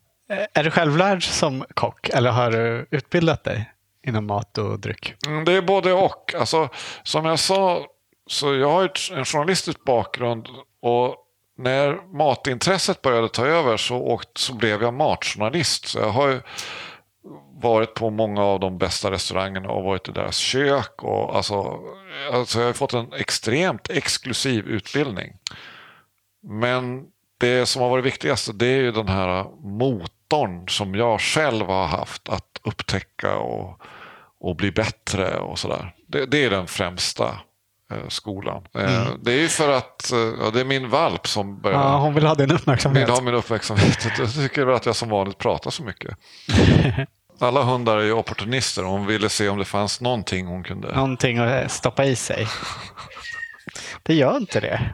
Är du självlärd som kock eller har du utbildat dig inom mat och dryck? Mm, Det är både och. Alltså, som jag sa, så jag har en journalistisk bakgrund och när matintresset började ta över så, åkt, så blev jag matjournalist. Så jag har varit på många av de bästa restaurangerna och varit i deras kök. Och, alltså, alltså jag har fått en extremt exklusiv utbildning. Men det som har varit viktigast det är ju den här motorn som jag själv har haft att upptäcka och, och bli bättre och sådär. Det, det är den främsta eh, skolan. Eh, Det är ju för att eh, ja, det är min valp som börjar Ja, hon vill ha din uppmärksamhet. vill ha min uppmärksamhet. Jag tycker väl att jag som vanligt pratar så mycket. Alla hundar är ju opportunister hon ville se om det fanns någonting hon kunde. Någonting att stoppa i sig. Det gör inte det.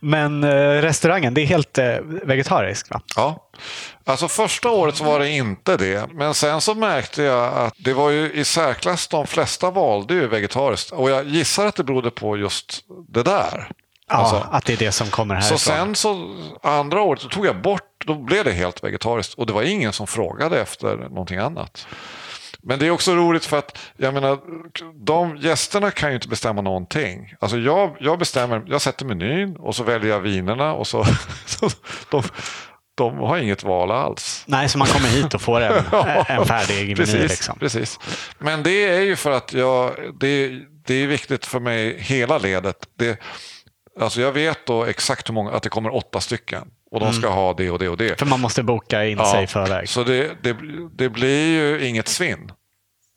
Men eh, restaurangen, det är helt eh, vegetariskt va? Ja, alltså första året så var det inte det. Men sen så märkte jag att det var ju i särklass de flesta valde ju vegetariskt. Och jag gissar att det berodde på just det där. Ja, Alltså, att det är det som kommer härifrån. så sen så andra året så tog jag bort, då blev det helt vegetariskt. Och det var ingen som frågade efter någonting annat. Men det är också roligt för att jag menar, de gästerna kan ju inte bestämma någonting. Alltså jag, jag bestämmer, jag sätter menyn och så väljer jag vinerna och så, så de, de har inget val alls. Nej, så man kommer hit och får en, en färdig meny. Precis, Liksom. precis. Men det är ju för att jag, det, det är viktigt för mig hela ledet. Det, alltså jag vet då exakt hur många, att det kommer åtta stycken. Och de ska ha det och det och det. För man måste boka in sig i förväg. Så det, det, det blir ju inget svinn.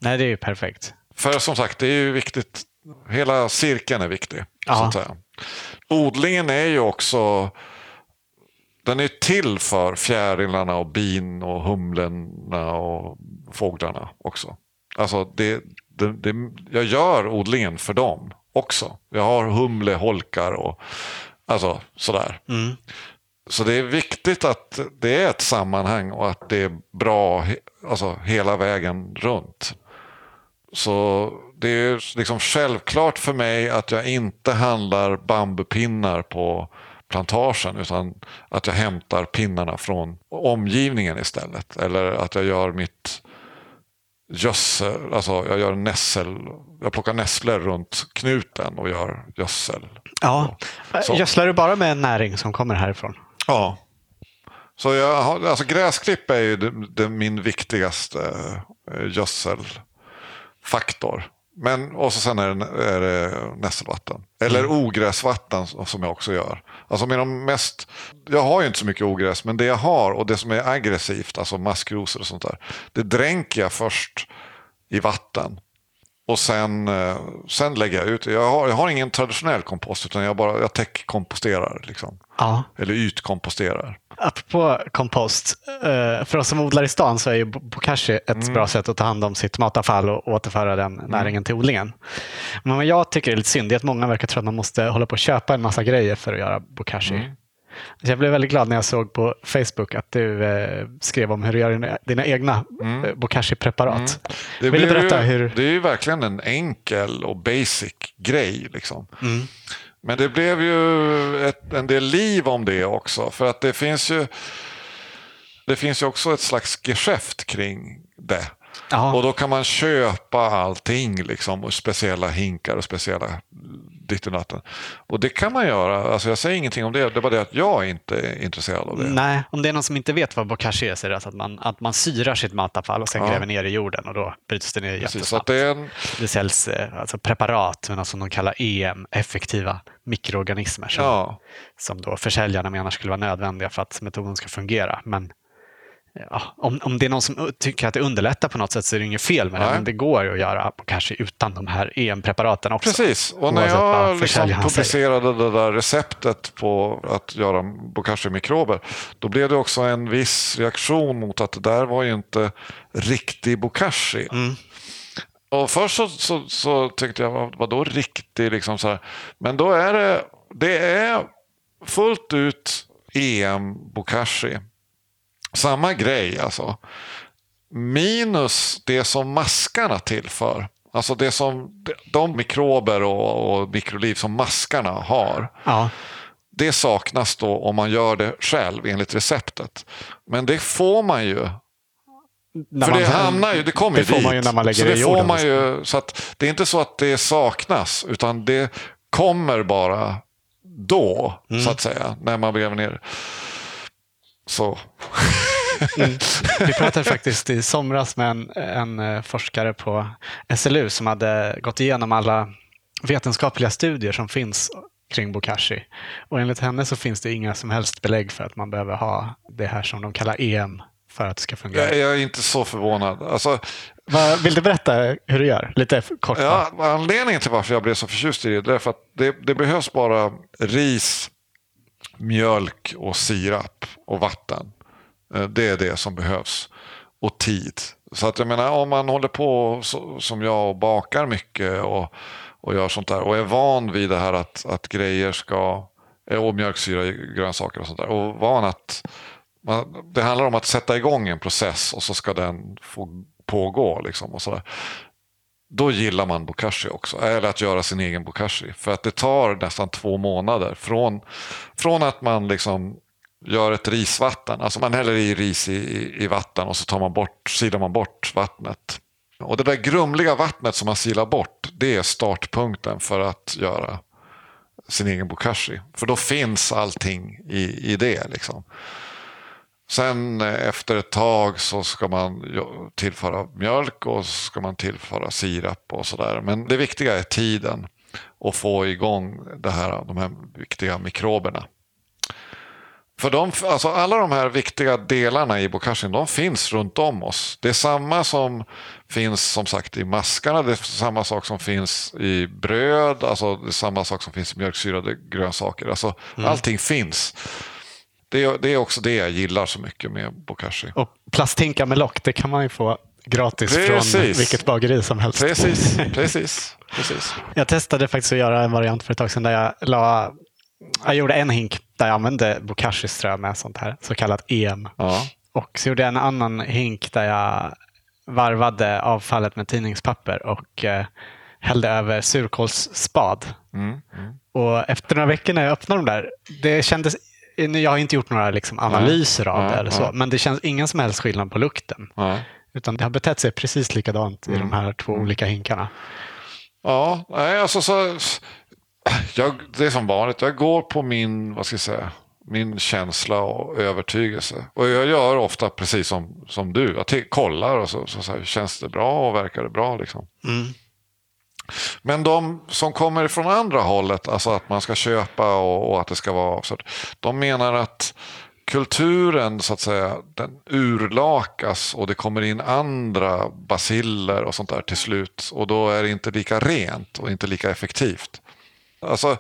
Nej, det är ju perfekt. För som sagt, det är ju viktigt. Hela cirkeln är viktig. Ja. Så. Odlingen är ju också den är till för fjärilarna och bin och humlorna och fåglarna också. Alltså det, det, det, jag gör odlingen för dem också. Jag har humleholkar och alltså sådär. Mm. Så det är viktigt att det är ett sammanhang och att det är bra alltså, hela vägen runt. Så det är liksom självklart för mig att jag inte handlar bambupinnar på plantagen utan att jag hämtar pinnarna från omgivningen istället. Eller att jag gör mitt gödsel, alltså jag gör nässel, jag plockar nässlor runt knuten och gör gödsel. Ja. Så. Gödslar du bara med näring som kommer härifrån? Ja. Så jag har, alltså gräsklipp är ju det, det min viktigaste eh, gödselfaktor. Men, och så sen är det, är det nässelvatten. Eller ogräsvatten som jag också gör. Alltså med de mest, jag har ju inte så mycket ogräs, men det jag har och det som är aggressivt, alltså maskrosor och sånt där. Det dränker jag först i vatten. Och sen, eh, sen lägger jag ut. Jag har, jag har ingen traditionell kompost utan jag, bara, jag täckkomposterar. Liksom. Ja. Eller ytkomposterar. Apropå kompost. eh, För oss som odlar i stan så är ju bo- bokashi ett Mm. bra sätt att ta hand om sitt matavfall och återföra den näringen till odlingen. Men vad jag tycker är lite synd är att många verkar tro att man måste hålla på och köpa en massa grejer för att göra bokashi. Mm. Jag blev väldigt glad när jag såg på Facebook att du eh, skrev om hur du gör dina, dina egna eh, bokashi-preparat. Mm. Det Vill du berätta ju, hur... Det är ju verkligen en enkel och basic grej. Liksom. Mm. Men det blev ju ett, en del liv om det också. För att det finns ju det finns ju också ett slags geschäft kring det. Ja. Och då kan man köpa allting, liksom, och speciella hinkar och speciella ditten och datten. Och det kan man göra. Alltså jag säger ingenting om det. Det bara det att jag inte är intresserad av det. Nej, om det är någon som inte vet vad bokashi är så är det alltså att man, att man syrar sitt matavfall och sen Ja. gräver ner i jorden och då bryts det ner Precis, jättesnabbt. det en, Det säljs eh, alltså preparat, men alltså som de kallar EM, effektiva mikroorganismer, som, ja, som då försäljarna menar skulle vara nödvändiga för att metoden ska fungera. Men ja, om, om det är någon som tycker att det underlättar på något sätt så är det inget fel med det. Nej. Men det går att göra kanske utan de här EM-preparaten också. Precis, och när jag liksom publicerade det där receptet på att göra bokashi-mikrober, då blev det också en viss reaktion mot att det där var ju inte riktig bokashi. Mm. Och först så, så, så tyckte jag, vad, vadå riktig? Liksom så här. Men då är det, det är fullt ut EM bokashi. Samma grej alltså. Minus det som maskarna tillför. Alltså det som, de mikrober och, och mikroliv som maskarna har. Ja, Det saknas då om man gör det själv enligt receptet. Men det får man ju när för man- det hamnar ju, det kommer det ju får dit. man ju när man lägger så det det får man ju, så att Det är inte så att det saknas, utan det kommer bara då, Mm. så att säga, när man gräver ner. Så, Mm. Vi pratade faktiskt i somras med en, en eh, forskare på SLU som hade gått igenom alla vetenskapliga studier som finns kring bokashi. Och enligt henne så finns det inga som helst belägg för att man behöver ha det här som de kallar EM för att det ska fungera. jag, är inte så förvånad. Alltså, Vill du berätta hur du gör? Lite kort. ja, anledningen till varför jag blev så förtjust i det är för att det, det behövs bara ris, mjölk och sirap och vatten. Eh, det är det som behövs. Och tid. Så att jag menar om man håller på så, som jag och bakar mycket och, och gör sånt där och är van vid det här att, att grejer ska eh, och mjölksyra i grönsaker och sånt där och van att man, det handlar om att sätta igång en process och så ska den få pågå liksom och sådär. Då gillar man bokashi också, eller att göra sin egen bokashi. För att det tar nästan två månader från, från att man liksom gör ett risvatten, alltså man häller i ris i, i, i vatten och så tar man bort, silar man bort vattnet. Och det där grumliga vattnet som man silar bort, det är startpunkten för att göra sin egen bokashi. För då finns allting i, i det. Liksom. Sen eh, efter ett tag så ska man tillföra mjölk och så ska man tillföra sirap och sådär. Men det viktiga är tiden och få igång det här, de här viktiga mikroberna. För de, alltså alla de här viktiga delarna i bokashin, de finns runt om oss. Det är samma som finns som sagt i maskarna, det är samma sak som finns i bröd, alltså det är samma sak som finns i mjölksyrade grönsaker. Alltså, Allting finns. Det är, det är också det jag gillar så mycket med bokashi. Och plasthinkar med lock, det kan man ju få gratis från Precis. vilket bageri som helst. Precis, precis, precis. Jag testade faktiskt att göra en variant för ett tag sedan där jag la jag gjorde en hink där jag använde bokashi-strö med sånt här, så kallat EM. Ja. Och så gjorde jag en annan hink där jag varvade avfallet med tidningspapper och eh, hällde över surkålsspad. Mm, mm. Och efter några veckor när jag öppnade de där, det kändes jag har inte gjort några liksom, analyser av Nej, det eller så, nej. men det känns ingen som helst skillnad på lukten. Utan det har betett sig precis likadant i Mm. de här två olika hinkarna. Ja, nej, alltså så... Jag, det är som vanligt, jag går på min, vad ska jag säga, min känsla och övertygelse. Och jag gör ofta precis som, som du. Jag kollar och så, så, så här, känns det bra och verkar det bra liksom. Mm. Men de som kommer från andra hållet, alltså att man ska köpa och, och att det ska vara avsett. De menar att kulturen så att säga, den urlakas och det kommer in andra basiller och sånt där till slut. Och då är det inte lika rent och inte lika effektivt. Alltså,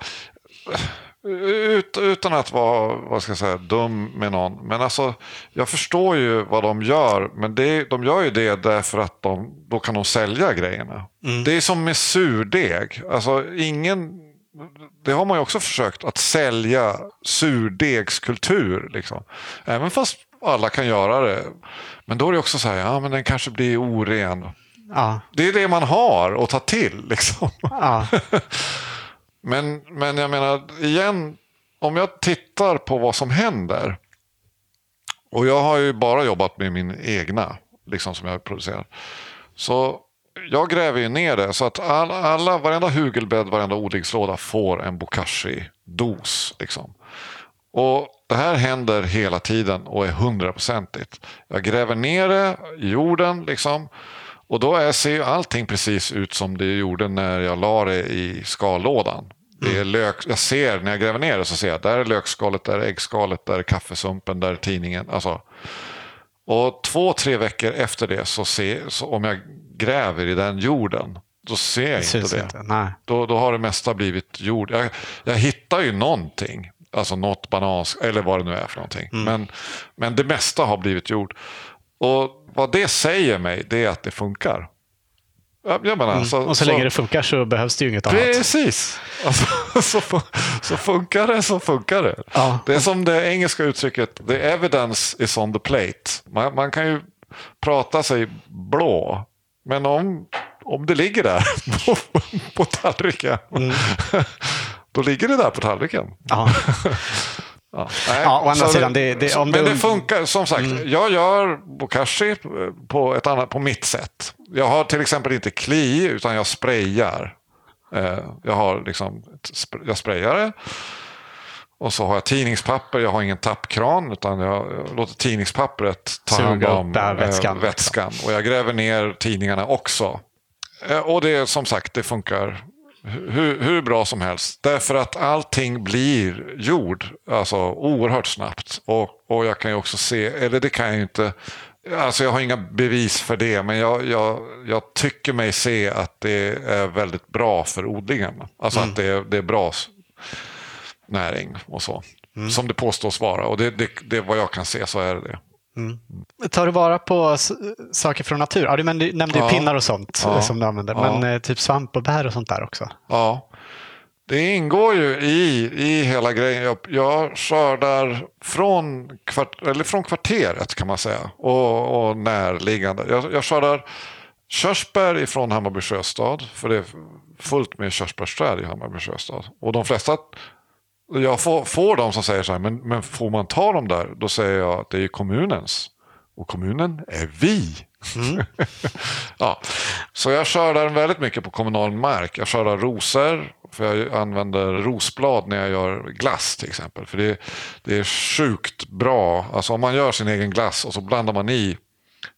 ut, utan att vara vad ska jag säga, dum med någon. Men alltså, jag förstår ju vad de gör. Men det, de gör ju det därför att de, då kan de sälja grejerna. Mm. Det är som med surdeg. Alltså, ingen, det har man ju också försökt att sälja surdegskultur. Liksom. Även fast alla kan göra det. Men då är det också så här, ja men den kanske blir oren. Ja, Det är det man har att ta till. Liksom. ja. Men, men jag menar, igen, om jag tittar på vad som händer. Och jag har ju bara jobbat med min egna, liksom som jag producerar. Så jag gräver ju ner det så att alla, alla varenda hugelbädd, varenda odlingslåda får en bokashi-dos. Liksom. Och det här händer hela tiden och är hundraprocentigt. Jag gräver ner det i jorden liksom. Och då är, ser ju allting precis ut som det gjorde när jag la det i skallådan. Det är lök, jag ser när jag gräver ner det så ser jag där är lökskalet, där är äggskalet, där är kaffesumpen, där är tidningen. Alltså. Och två, tre veckor efter det, så, se, så om jag gräver i den jorden, då ser jag inte det. Inte. Då, då har det mesta blivit jord. Jag, jag hittar ju någonting, alltså något banans eller vad det nu är för någonting. Mm. Men, men det mesta har blivit jord. Och vad det säger mig, det är att det funkar. Jag menar, mm. så, och så, så länge det funkar så behövs det ju inget annat. Precis. Alltså, så, så funkar det så funkar det. Ja. Det är som det engelska uttrycket, the evidence is on the plate. Man, man kan ju prata sig blå, men om, om det ligger där på, på tallriken, mm. då ligger det där på tallriken. Ja. Ja, ja, å andra sidan, det, det, om men det, det funkar. Som sagt, mm. jag gör bokashi på, ett annat, på mitt sätt. Jag har till exempel inte kli, utan jag sprayar. Eh, jag har liksom, jag sprayar det. Och så har jag tidningspapper, jag har ingen tappkran utan jag, låter tidningspappret ta hand om vätskan. vätskan. Och jag gräver ner tidningarna också. Eh, och det som sagt, det funkar hur, hur, bra som helst. Därför att allting blir jord alltså, oerhört snabbt. Och, och jag kan ju också se, eller det kan jag ju inte, alltså jag har inga bevis för det, men jag, jag, jag tycker mig se att det är väldigt bra för odlingen. Alltså mm. att det, det är bra näring och så. Mm. Som det påstås vara. Och det, det, det vad jag kan se så är det det. Mm. Tar du vara på saker från natur? Ja, du nämnde ju pinnar och sånt ja. som du använder, men ja. Eh, typ svamp och bär och sånt där också? Ja, det ingår ju i, i hela grejen. Jag, jag skördar från, kvart, eller från kvarteret kan man säga och, och närliggande. Jag, jag skördar körsbär ifrån Hammarby sjöstad, för det är fullt med körsbärsträd i Hammarby sjöstad. Och de flesta jag får, får de som säger så här, men, men får man ta dem där? Då säger jag att det är kommunens. Och kommunen är vi. Mm. ja. Så jag skördar väldigt mycket på kommunal mark. Jag skördar rosor, för jag använder rosblad när jag gör glass till exempel. För det, det är sjukt bra. Alltså om man gör sin egen glass och så blandar man i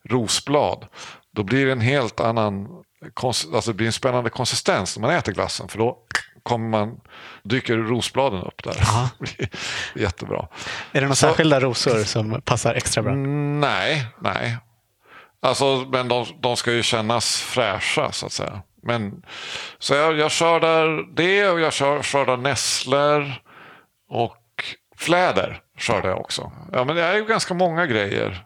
rosblad. Då blir det en helt annan, alltså det blir en spännande konsistens när man äter glassen. För då kommer man, dyker rosbladen upp där. Jättebra. Är det några särskilda rosor som passar extra bra? Nej, nej. Alltså, men de, de ska ju kännas fräscha så att säga. Men, så jag, jag skördar det och jag kör, skördar nässlor och fläder skördar jag också. Ja, men det är ju ganska många grejer.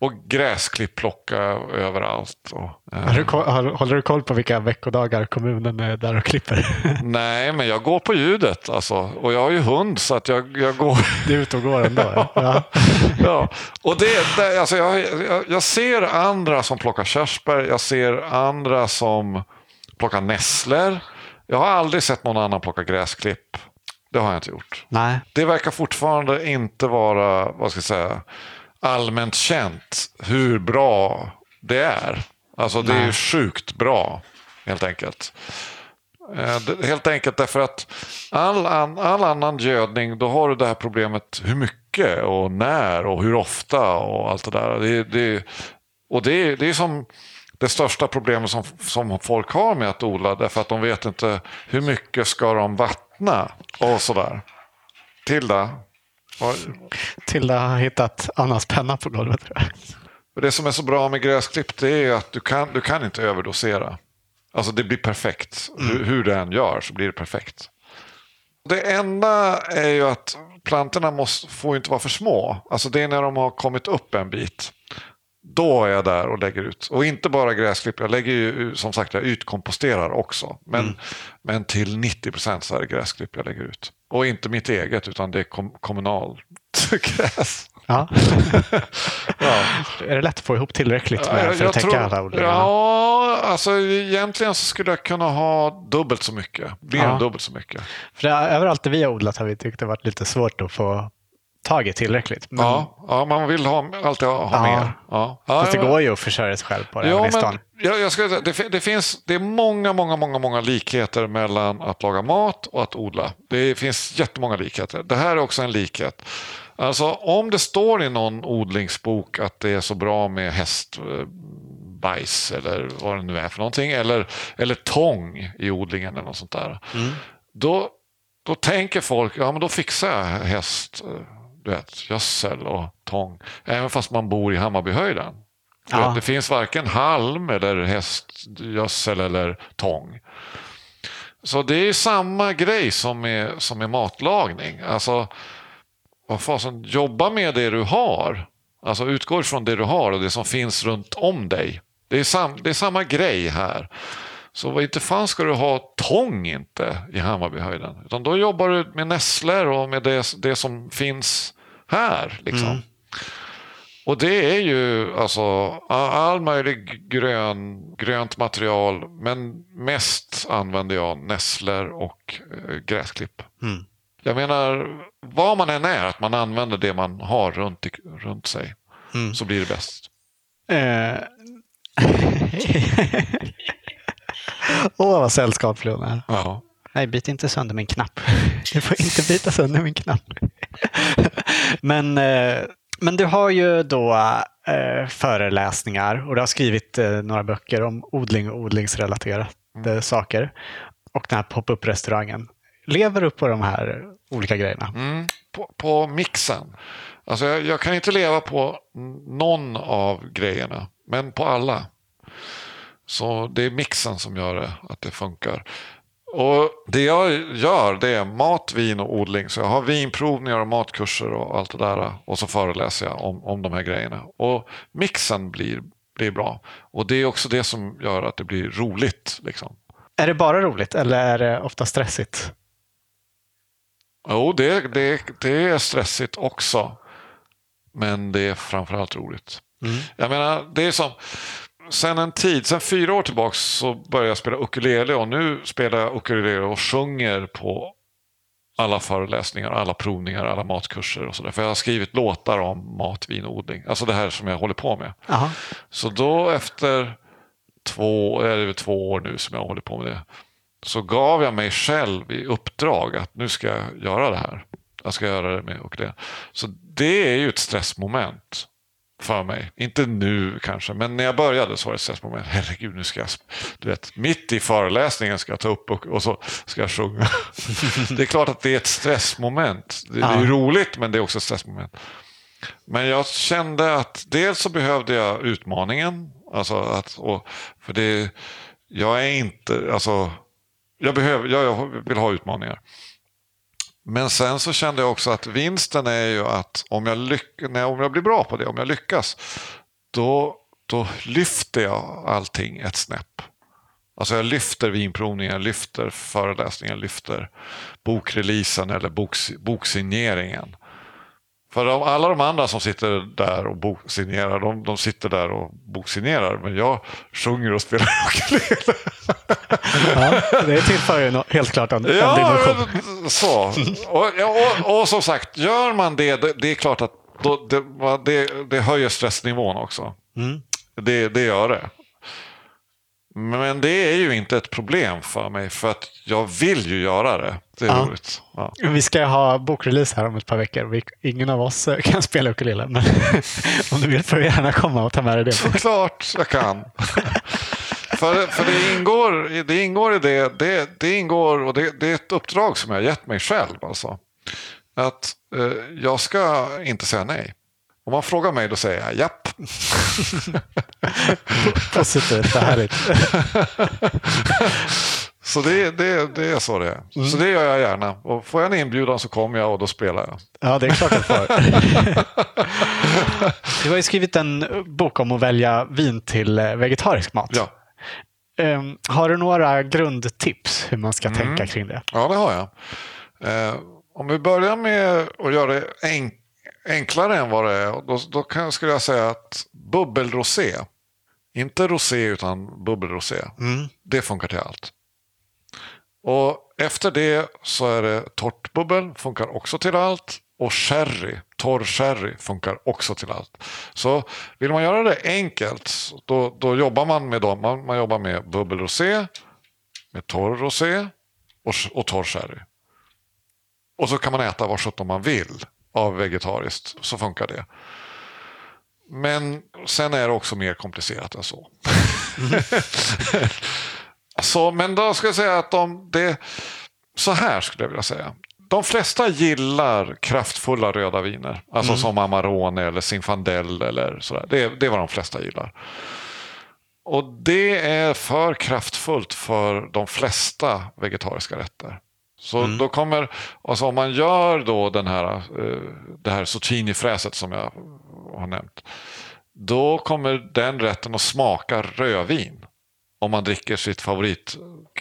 Och gräsklipp plocka överallt. Och, eh. du, håller du koll på vilka veckodagar kommunen är där och klipper? Nej, men jag går på ljudet. Alltså. Och jag har ju hund så att jag, jag går. Du är ute och går ändå? Ja. ja. Och det, det, alltså jag, jag, jag, ser andra som plockar körsbär. Jag ser andra som plockar nässlor. Jag har aldrig sett någon annan plocka gräsklipp. Det har jag inte gjort. Nej. Det verkar fortfarande inte vara, vad ska jag säga, allmänt känt hur bra det är. Alltså det Nej. är sjukt bra helt enkelt. Eh, helt enkelt därför att all, all annan gödning, då har du det här problemet hur mycket och när och hur ofta och allt det där. Det, det, och det, det är som det största problemet som, som folk har med att odla därför att de vet inte hur mycket ska de vattna och sådär. Tilda, Tilda har hittat Annas penna på golvet. Det som är så bra med gräsklipp det är att du kan, du kan inte överdosera. Alltså det blir perfekt. Mm. Hur, hur det än gör så blir det perfekt. Det enda är ju att plantorna måste, får inte vara för små. Alltså det är när de har kommit upp en bit. Då är jag där och lägger ut. Och inte bara gräsklipp, jag lägger ju som sagt jag utkomposterar också. Men, mm. men till 90 procent så är det gräsklipp jag lägger ut. Och inte mitt eget utan det är kom kommunalt gräs. Ja. ja. Är det lätt att få ihop tillräckligt med för att täcka alla odlingarna? Ja, alltså egentligen så skulle jag kunna ha dubbelt så mycket. Mer ja. än dubbelt så mycket. För det, överallt där vi har odlat har vi tyckt det varit lite svårt att få tag i tillräckligt. Men... Ja, ja, man vill ha, alltid ha, ha ja. mer. Ja. Fast det går ju att försörja sig själv på det ja, men, jag, jag ska, det, det, finns, det är många, många, många, många likheter mellan att laga mat och att odla. Det finns jättemånga likheter. Det här är också en likhet. Alltså om det står i någon odlingsbok att det är så bra med hästbajs eller vad det nu är för någonting. Eller, eller tång i odlingen eller något sånt där. Mm. Då, då tänker folk, ja men då fixar jag häst du vet, gödsel och tång. Även fast man bor i Hammarbyhöjden. Ja. vet, Det finns varken halm eller hästgödsel eller tång. Så det är samma grej som med, som med matlagning. Alltså, vad fasen, jobba med det du har. Alltså utgå ifrån det du har och det som finns runt om dig. Det är, sam, det är samma grej här. Så vad inte fan ska du ha tång inte i Hammarbyhöjden. Utan då jobbar du med nässlor och med det, det som finns här. Liksom. Och det är ju alltså all möjlig grön, grönt material. Men mest använder jag nässlor och eh, gräsklipp. Mm. Jag menar, vad man än är, att man använder det man har runt, i, runt sig. Mm. Så blir det bäst. Eh. Åh, vad sällskaplig hon är. Ja. Nej, bit inte sönder min knapp. Du får inte bita sönder min knapp. men, eh, men du har ju då eh, föreläsningar och du har skrivit eh, några böcker om odling och odlingsrelaterade saker. Och den här pop-up-restaurangen. Lever du på de här olika grejerna? Mm, på, på mixen. Alltså jag, jag kan inte leva på någon av grejerna, men på alla. Så det är mixen som gör det, att det funkar. Och Det jag gör det är mat, vin och odling. Så jag har vinprovningar och matkurser och allt det där. Och så föreläser jag om, om de här grejerna. Och mixen blir, blir bra. Och det är också det som gör att det blir roligt. Liksom. Är det bara roligt eller är det ofta stressigt? Jo, det, det, det är stressigt också. Men det är framförallt roligt. Jag menar, det är som... Sen en tid, sen fyra år tillbaka så började jag spela ukulele och nu spelar jag ukulele och sjunger på alla föreläsningar, alla provningar, alla matkurser och sådär. För jag har skrivit låtar om mat, vin och odling. Alltså det här som jag håller på med. Aha. Så då efter två, väl två år nu som jag håller på med det. Så gav jag mig själv i uppdrag att nu ska jag göra det här. Jag ska göra det med ukulele. Så det är ju ett stressmoment för mig. Inte nu kanske, men när jag började så var det stressmoment. Herregud, nu ska jag, du vet, mitt i föreläsningen ska jag ta upp och, och så ska jag sjunga. det är klart att det är ett stressmoment. Det, det är Ja. roligt, men det är också ett stressmoment. Men jag kände att dels så behövde jag utmaningen. Alltså att, och, för det, jag är inte, alltså, jag, behöver, jag vill ha utmaningar. Men sen så kände jag också att vinsten är ju att om jag, lyck, nej, om jag blir bra på det, om jag lyckas, då, då lyfter jag allting ett snäpp. Alltså jag lyfter vinprovningen, jag lyfter föreläsningen, jag lyfter bokreleasen eller boks, boksigneringen. För de, alla de andra som sitter där och boksignerar, de, de sitter där och boksignerar. Men jag sjunger och spelar ukulele. Ja, det tillför ju helt klart en, en Ja, dimension. men så. Och, och, och som sagt, gör man det, det, det är klart att då, det, det, det höjer stressnivån också. Mm. Det, det gör det. Men det är ju inte ett problem för mig, för att jag vill ju göra det. Det är Ja. roligt. Ja. Vi ska ha bokrelease här om ett par veckor. Vi, ingen av oss eh, kan spela ukulele, men om du vill får du gärna komma och ta med dig det. Klart jag kan. för för det, ingår, det ingår i det, det, det ingår och det, det är ett uppdrag som jag gett mig själv. Alltså. Att eh, jag ska inte säga nej. Om man frågar mig då säger jag japp. Positivt härligt. Så det, det, det är så det är. Så det gör jag gärna. Och får jag en inbjudan så kommer jag och då spelar jag. Ja, det är klart du får. Du har ju skrivit en bok om att välja vin till eh, vegetarisk mat. Ja, Ehm, har du några grundtips hur man ska tänka kring det? ja det har jag. Eh, om vi börjar med att göra det enk enklare än vad det är. Då, då kan, skulle jag säga att bubbelrosé. Inte rosé utan bubbelrosé. Mm. Det funkar till allt. Och efter det så är det torrt bubbel, funkar också till allt. Och sherry, torr sherry, funkar också till allt. Så vill man göra det enkelt, då, då jobbar man med dem. Man, man jobbar med bubbelrosé, med torr rosé och, och torr sherry. Och så kan man äta vad sjutton man vill av vegetariskt, så funkar det. Men sen är det också mer komplicerat än så. så men då ska jag säga att de, det, så här skulle jag vilja säga. de flesta gillar kraftfulla röda viner. Alltså Mm. som Amarone eller Zinfandel eller sådär. Det, det är vad de flesta gillar. Och det är för kraftfullt för de flesta vegetariska rätter. Så Mm. då kommer, alltså om man gör då den här, eh, det här zucchinifräset som jag har nämnt. Då kommer den rätten att smaka rödvin. Om man dricker sitt favorit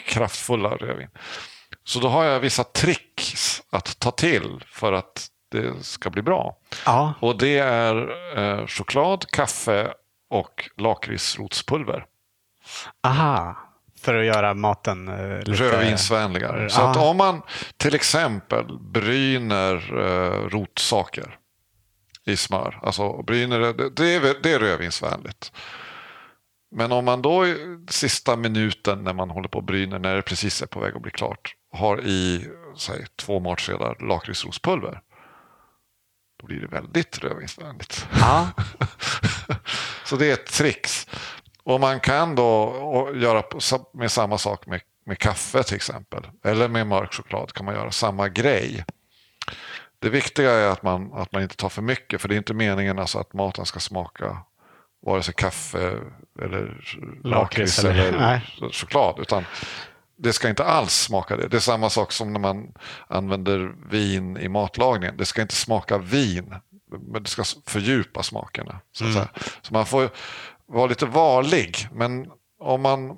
kraftfulla rödvin. Så då har jag vissa tricks att ta till för att det ska bli bra. Ja, Och det är eh, choklad, kaffe och lakritsrotspulver. aha. För att göra maten eh, lite... Rödvinsvänligare. Så att om man till exempel bryner eh, rotsaker i smör, alltså bryner det, det, är, det är rödvinsvänligt. Men om man då i sista minuten när man håller på och bryner, när det precis är på väg att bli klart, har i säg, två matskedar lakritsrotspulver. Då blir det väldigt rödvinsvänligt. Ja, Så det är ett trix. Och man kan då göra med samma sak med, med kaffe till exempel. Eller med mörk choklad kan man göra samma grej. Det viktiga är att man, att man inte tar för mycket. För det är inte meningen alltså att maten ska smaka vare sig kaffe eller lakrits eller- eller, choklad. Utan det ska inte alls smaka det. Det är samma sak som när man använder vin i matlagningen. Det ska inte smaka vin. Men det ska fördjupa smakerna. Så, Mm. så man får vara lite varlig. Men om man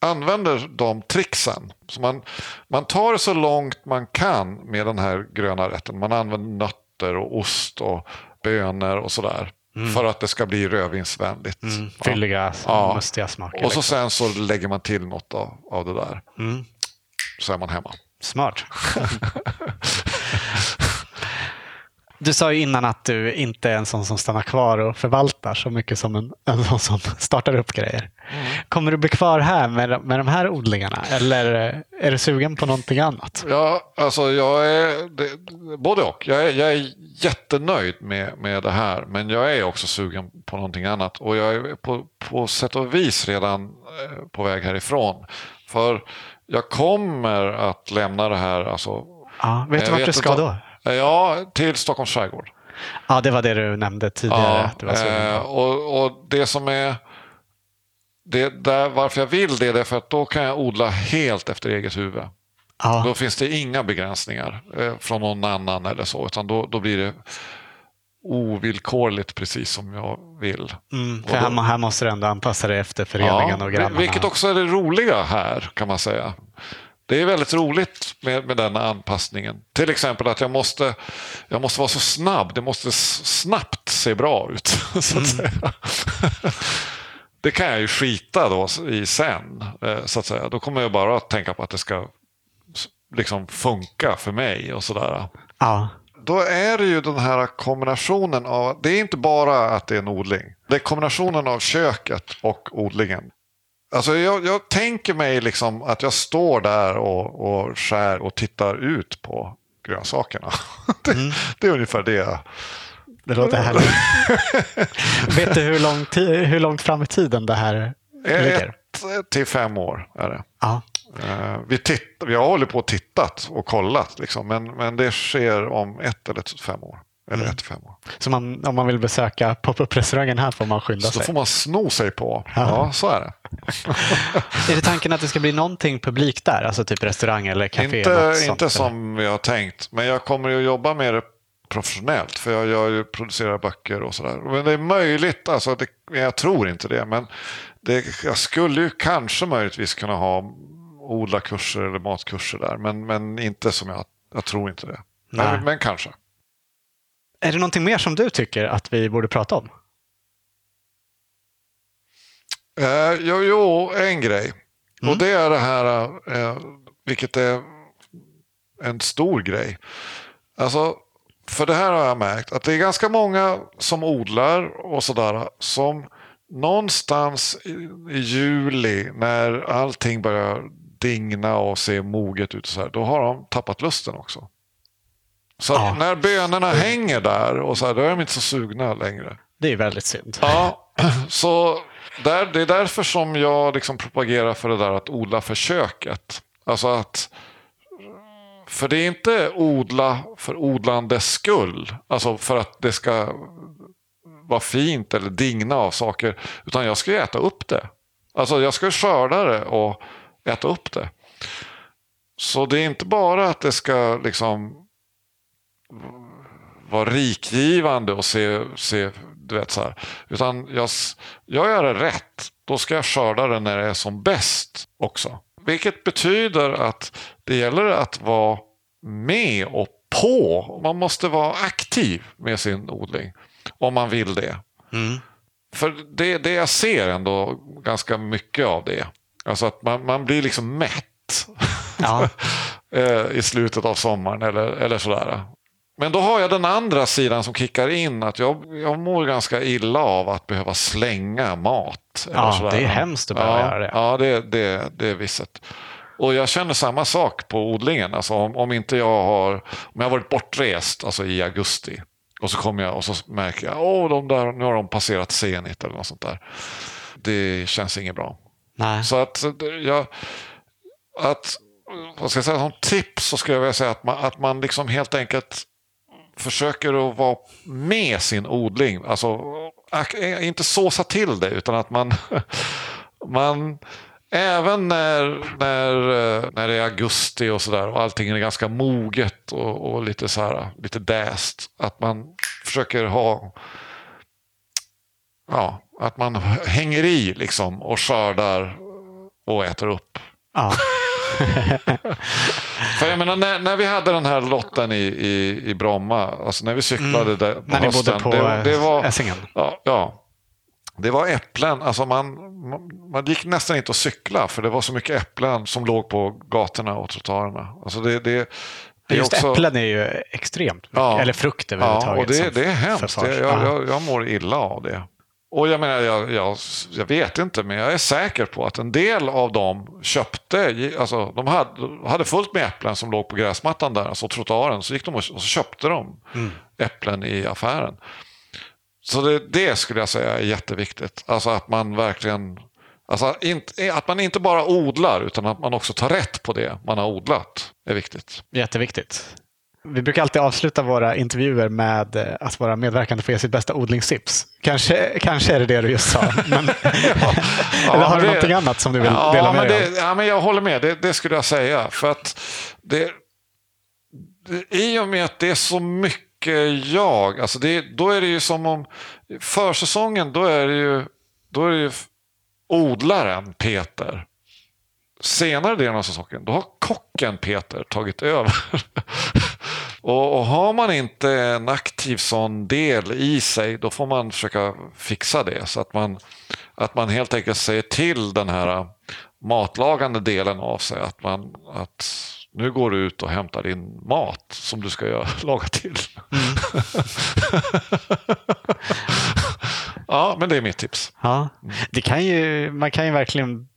använder de tricksen. Så man, man tar så långt man kan med den här gröna rätten. Man använder nötter och ost och bönor och sådär. För att det ska bli rödvinsvänligt. mm, fylliga, Ja. mustiga smaker. Och så liksom. sen så lägger man till något av, av det där. mm, Så är man hemma. smart. Du sa ju innan att du inte är en sån som stannar kvar och förvaltar så mycket som en, en sån som startar upp grejer. Kommer du bli kvar här med, med de här odlingarna eller är du sugen på någonting annat? Ja, alltså jag är det, både och. Jag är, jag är jättenöjd med, med det här. Men jag är också sugen på någonting annat. Och jag är på, på sätt och vis redan eh, på väg härifrån. För jag kommer att lämna det här. Alltså, Ja, vet du vart du ska då? Ja, till Stockholms skärgård. Ja, det var det du nämnde tidigare. Ja, sugen eh, och, och det som är... Det där, varför jag vill det är för att då kan jag odla helt efter eget huvud. ja, Då finns det inga begränsningar eh, från någon annan eller så. Utan då, då blir det ovillkorligt precis som jag vill. mm, och för då- här, här måste du ändå anpassa dig efter föreningen och vil- grannarna. vilket också är det roliga här kan man säga. Det är väldigt roligt med, med denna anpassningen. Till exempel att jag måste, jag måste vara så snabb. Det måste snabbt se bra ut. Så Mm. att säga. Det kan jag ju skita då i sen. eh, Så att säga. Då kommer jag bara att tänka på att det ska liksom funka för mig och sådär. Ja, Då är det ju den här kombinationen av, det är inte bara att det är en odling. Det är kombinationen av köket och odlingen. Alltså jag, jag tänker mig liksom att jag står där och, och skär och tittar ut på grönsakerna. Det, det är ungefär det. det låter härligt. vet du hur, lång ti- hur långt fram i tiden det här ligger? Ett till fem år är det. Ja. Eh, vi, titt, vi har hållit på och tittat och kollat, liksom, men, men det sker om ett eller fem år. Eller fem år. Så man, om man vill besöka pop-up-restaurangen här får man skynda Så sig. får man sno sig på. Ja, så är det. Är det tanken att det ska bli någonting publik där? Alltså typ restaurang eller café? Inte, sånt, inte eller? som vi har tänkt, men jag kommer ju att jobba med det professionellt. För jag gör ju, producerar böcker och sådär. Men det är möjligt, alltså det, jag tror inte det, men det, jag skulle ju kanske möjligtvis kunna ha odla kurser eller matkurser där. Men, men inte som jag, jag tror inte det. Nej. Men, men kanske. Är det någonting mer som du tycker att vi borde prata om? Eh, jo, jo, en grej. Mm. Och det är det här, eh, vilket är en stor grej. Alltså, för det här har jag märkt att det är ganska många som odlar och sådär som någonstans i, juli när allting börjar digna och se moget ut och så här, då har de tappat lusten också. Så Ja. när bönorna hänger där och så här, då är de inte så sugna längre. Det är väldigt synd. Ja, så där, det är därför som jag liksom propagerar för det där att odla för köket. Alltså att För det är inte odla för odlandets skull. Alltså för att det ska vara fint eller digna av saker. Utan jag ska ju äta upp det. Alltså jag ska skörda det och äta upp det. Så det är inte bara att det ska liksom vara rikgivande och se, se du vet så här. Utan jag, jag gör det rätt. Då ska jag skörda det när det är som bäst också. Vilket betyder att det gäller att vara med och på. Man måste vara aktiv med sin odling. Om man vill det. Mm. För det, det jag ser ändå ganska mycket av det. Alltså att man, man blir liksom mätt. Ja. Eh, I slutet av sommaren eller, eller sådär. Men då har jag den andra sidan som kickar in. Att jag, jag mår ganska illa av att behöva slänga mat. Ja, det är hemskt att behöva ja, göra det. Ja, det, det, det är visst. Och jag känner samma sak på odlingen. Alltså om, om inte jag har, om jag har varit bortrest alltså i augusti. Och så kommer jag och så märker jag, åh, de där, nu har de passerat Zenit eller något sånt där. Det känns inget bra. Nej. Så att jag, att, vad ska jag säga, som tips så skulle jag vilja säga att man, att man liksom helt enkelt försöker att vara med sin odling. Alltså inte såsa till det utan att man, man även när, när, när det är augusti och sådär och allting är ganska moget och, och lite så här, lite däst. Att man försöker ha Ja, att man hänger i liksom och skördar och äter upp. Ja. För jag menar, när, när vi hade den här lotten i, i, i Bromma, alltså när vi cyklade mm. där på När ni bodde på det, det var, Essingen? Ja, ja, det var äpplen. Alltså man, man, man, gick nästan inte att cykla för det var så mycket äpplen som låg på gatorna och trottoarerna. Alltså det, det, det Just också... äpplen är ju extremt mycket, ja, eller frukt överhuvudtaget. Ja, och det, det är hemskt. Jag, jag, jag mår illa av det. Och jag menar, jag, jag, jag, vet inte, men jag är säker på att en del av dem köpte, alltså de hade, hade fullt med äpplen som låg på gräsmattan där, alltså trottoaren, så gick de och, och så köpte de mm. äpplen i affären. Så det, det, skulle jag säga är jätteviktigt, alltså att man verkligen, alltså inte, att man inte bara odlar utan att man också tar rätt på det man har odlat, är viktigt. Jätteviktigt. Vi brukar alltid avsluta våra intervjuer med eh, att våra medverkande får ge sitt bästa odlingstips. Kanske, kanske är det det du just sa. Men, ja, eller har du det, någonting annat som du vill ja, dela med dig av? Ja, men jag håller med. Det, det, skulle jag säga. För att det, det, I och med att det är så mycket jag. Alltså det, då är det ju som om försäsongen, då är det ju, då är det ju odlaren Peter senare delen av säsongen, då har kocken Peter tagit över. och, och, har man inte en aktiv sån del i sig, då får man försöka fixa det. Så att man, att man helt enkelt säger till den här matlagande delen av sig att, man, att nu går du ut och hämtar din mat som du ska göra, laga till. Mm. ja, men det är mitt tips. Ja. Det kan ju, man kan ju verkligen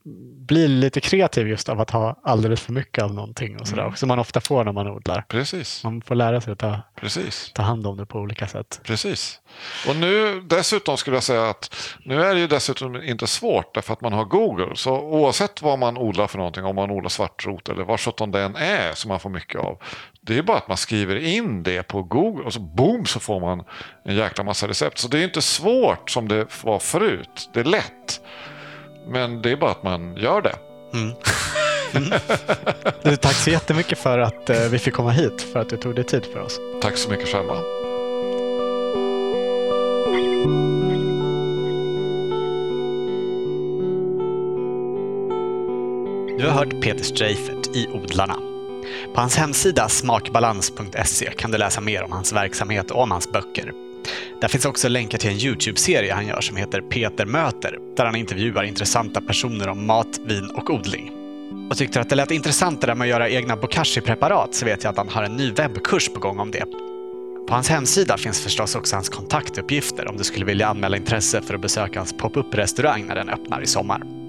bli lite kreativ just av att ha alldeles för mycket av någonting och sådär mm. som man ofta får när man odlar. Precis. Man får lära sig att ta, Precis. ta hand om det på olika sätt. Precis. Och nu dessutom skulle jag säga att nu är det ju dessutom inte svårt därför att man har Google. Så oavsett vad man odlar för någonting, om man odlar svartrot eller vad sjutton det än är som man får mycket av. Det är bara att man skriver in det på Google och så boom så får man en jäkla massa recept. Så det är inte svårt som det var förut. Det är lätt. Men det är bara att man gör det. Mm. Mm. Du, tack så jättemycket för att eh, vi fick komma hit, för att du tog dig tid för oss. Tack så mycket själva. Du har hört Peter Streifert i Odlarna. På hans hemsida smakbalans.se kan du läsa mer om hans verksamhet och om hans böcker. Där finns också länkar till en YouTube-serie han gör som heter Peter möter, där han intervjuar intressanta personer om mat, vin och odling. Och tyckte att det lät intressant det där med att göra egna bokashi-preparat så vet jag att han har en ny webbkurs på gång om det. På hans hemsida finns förstås också hans kontaktuppgifter om du skulle vilja anmäla intresse för att besöka hans pop-up-restaurang när den öppnar i sommar.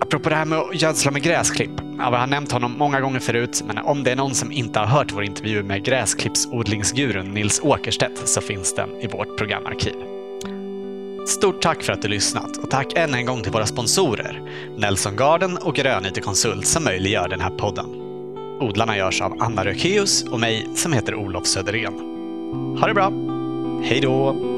Apropå det här med att gödsla med gräsklipp. Ja, jag har nämnt honom många gånger förut, men om det är någon som inte har hört vår intervju med gräsklippsodlingsgurun Nils Åkerstedt så finns den i vårt programarkiv. Stort tack för att du lyssnat och tack än en gång till våra sponsorer Nelson Garden och Grönyte Konsult som möjliggör den här podden. Odlarna görs av Anna Rökeus och mig som heter Olof Söderén. Ha det bra! Hej då!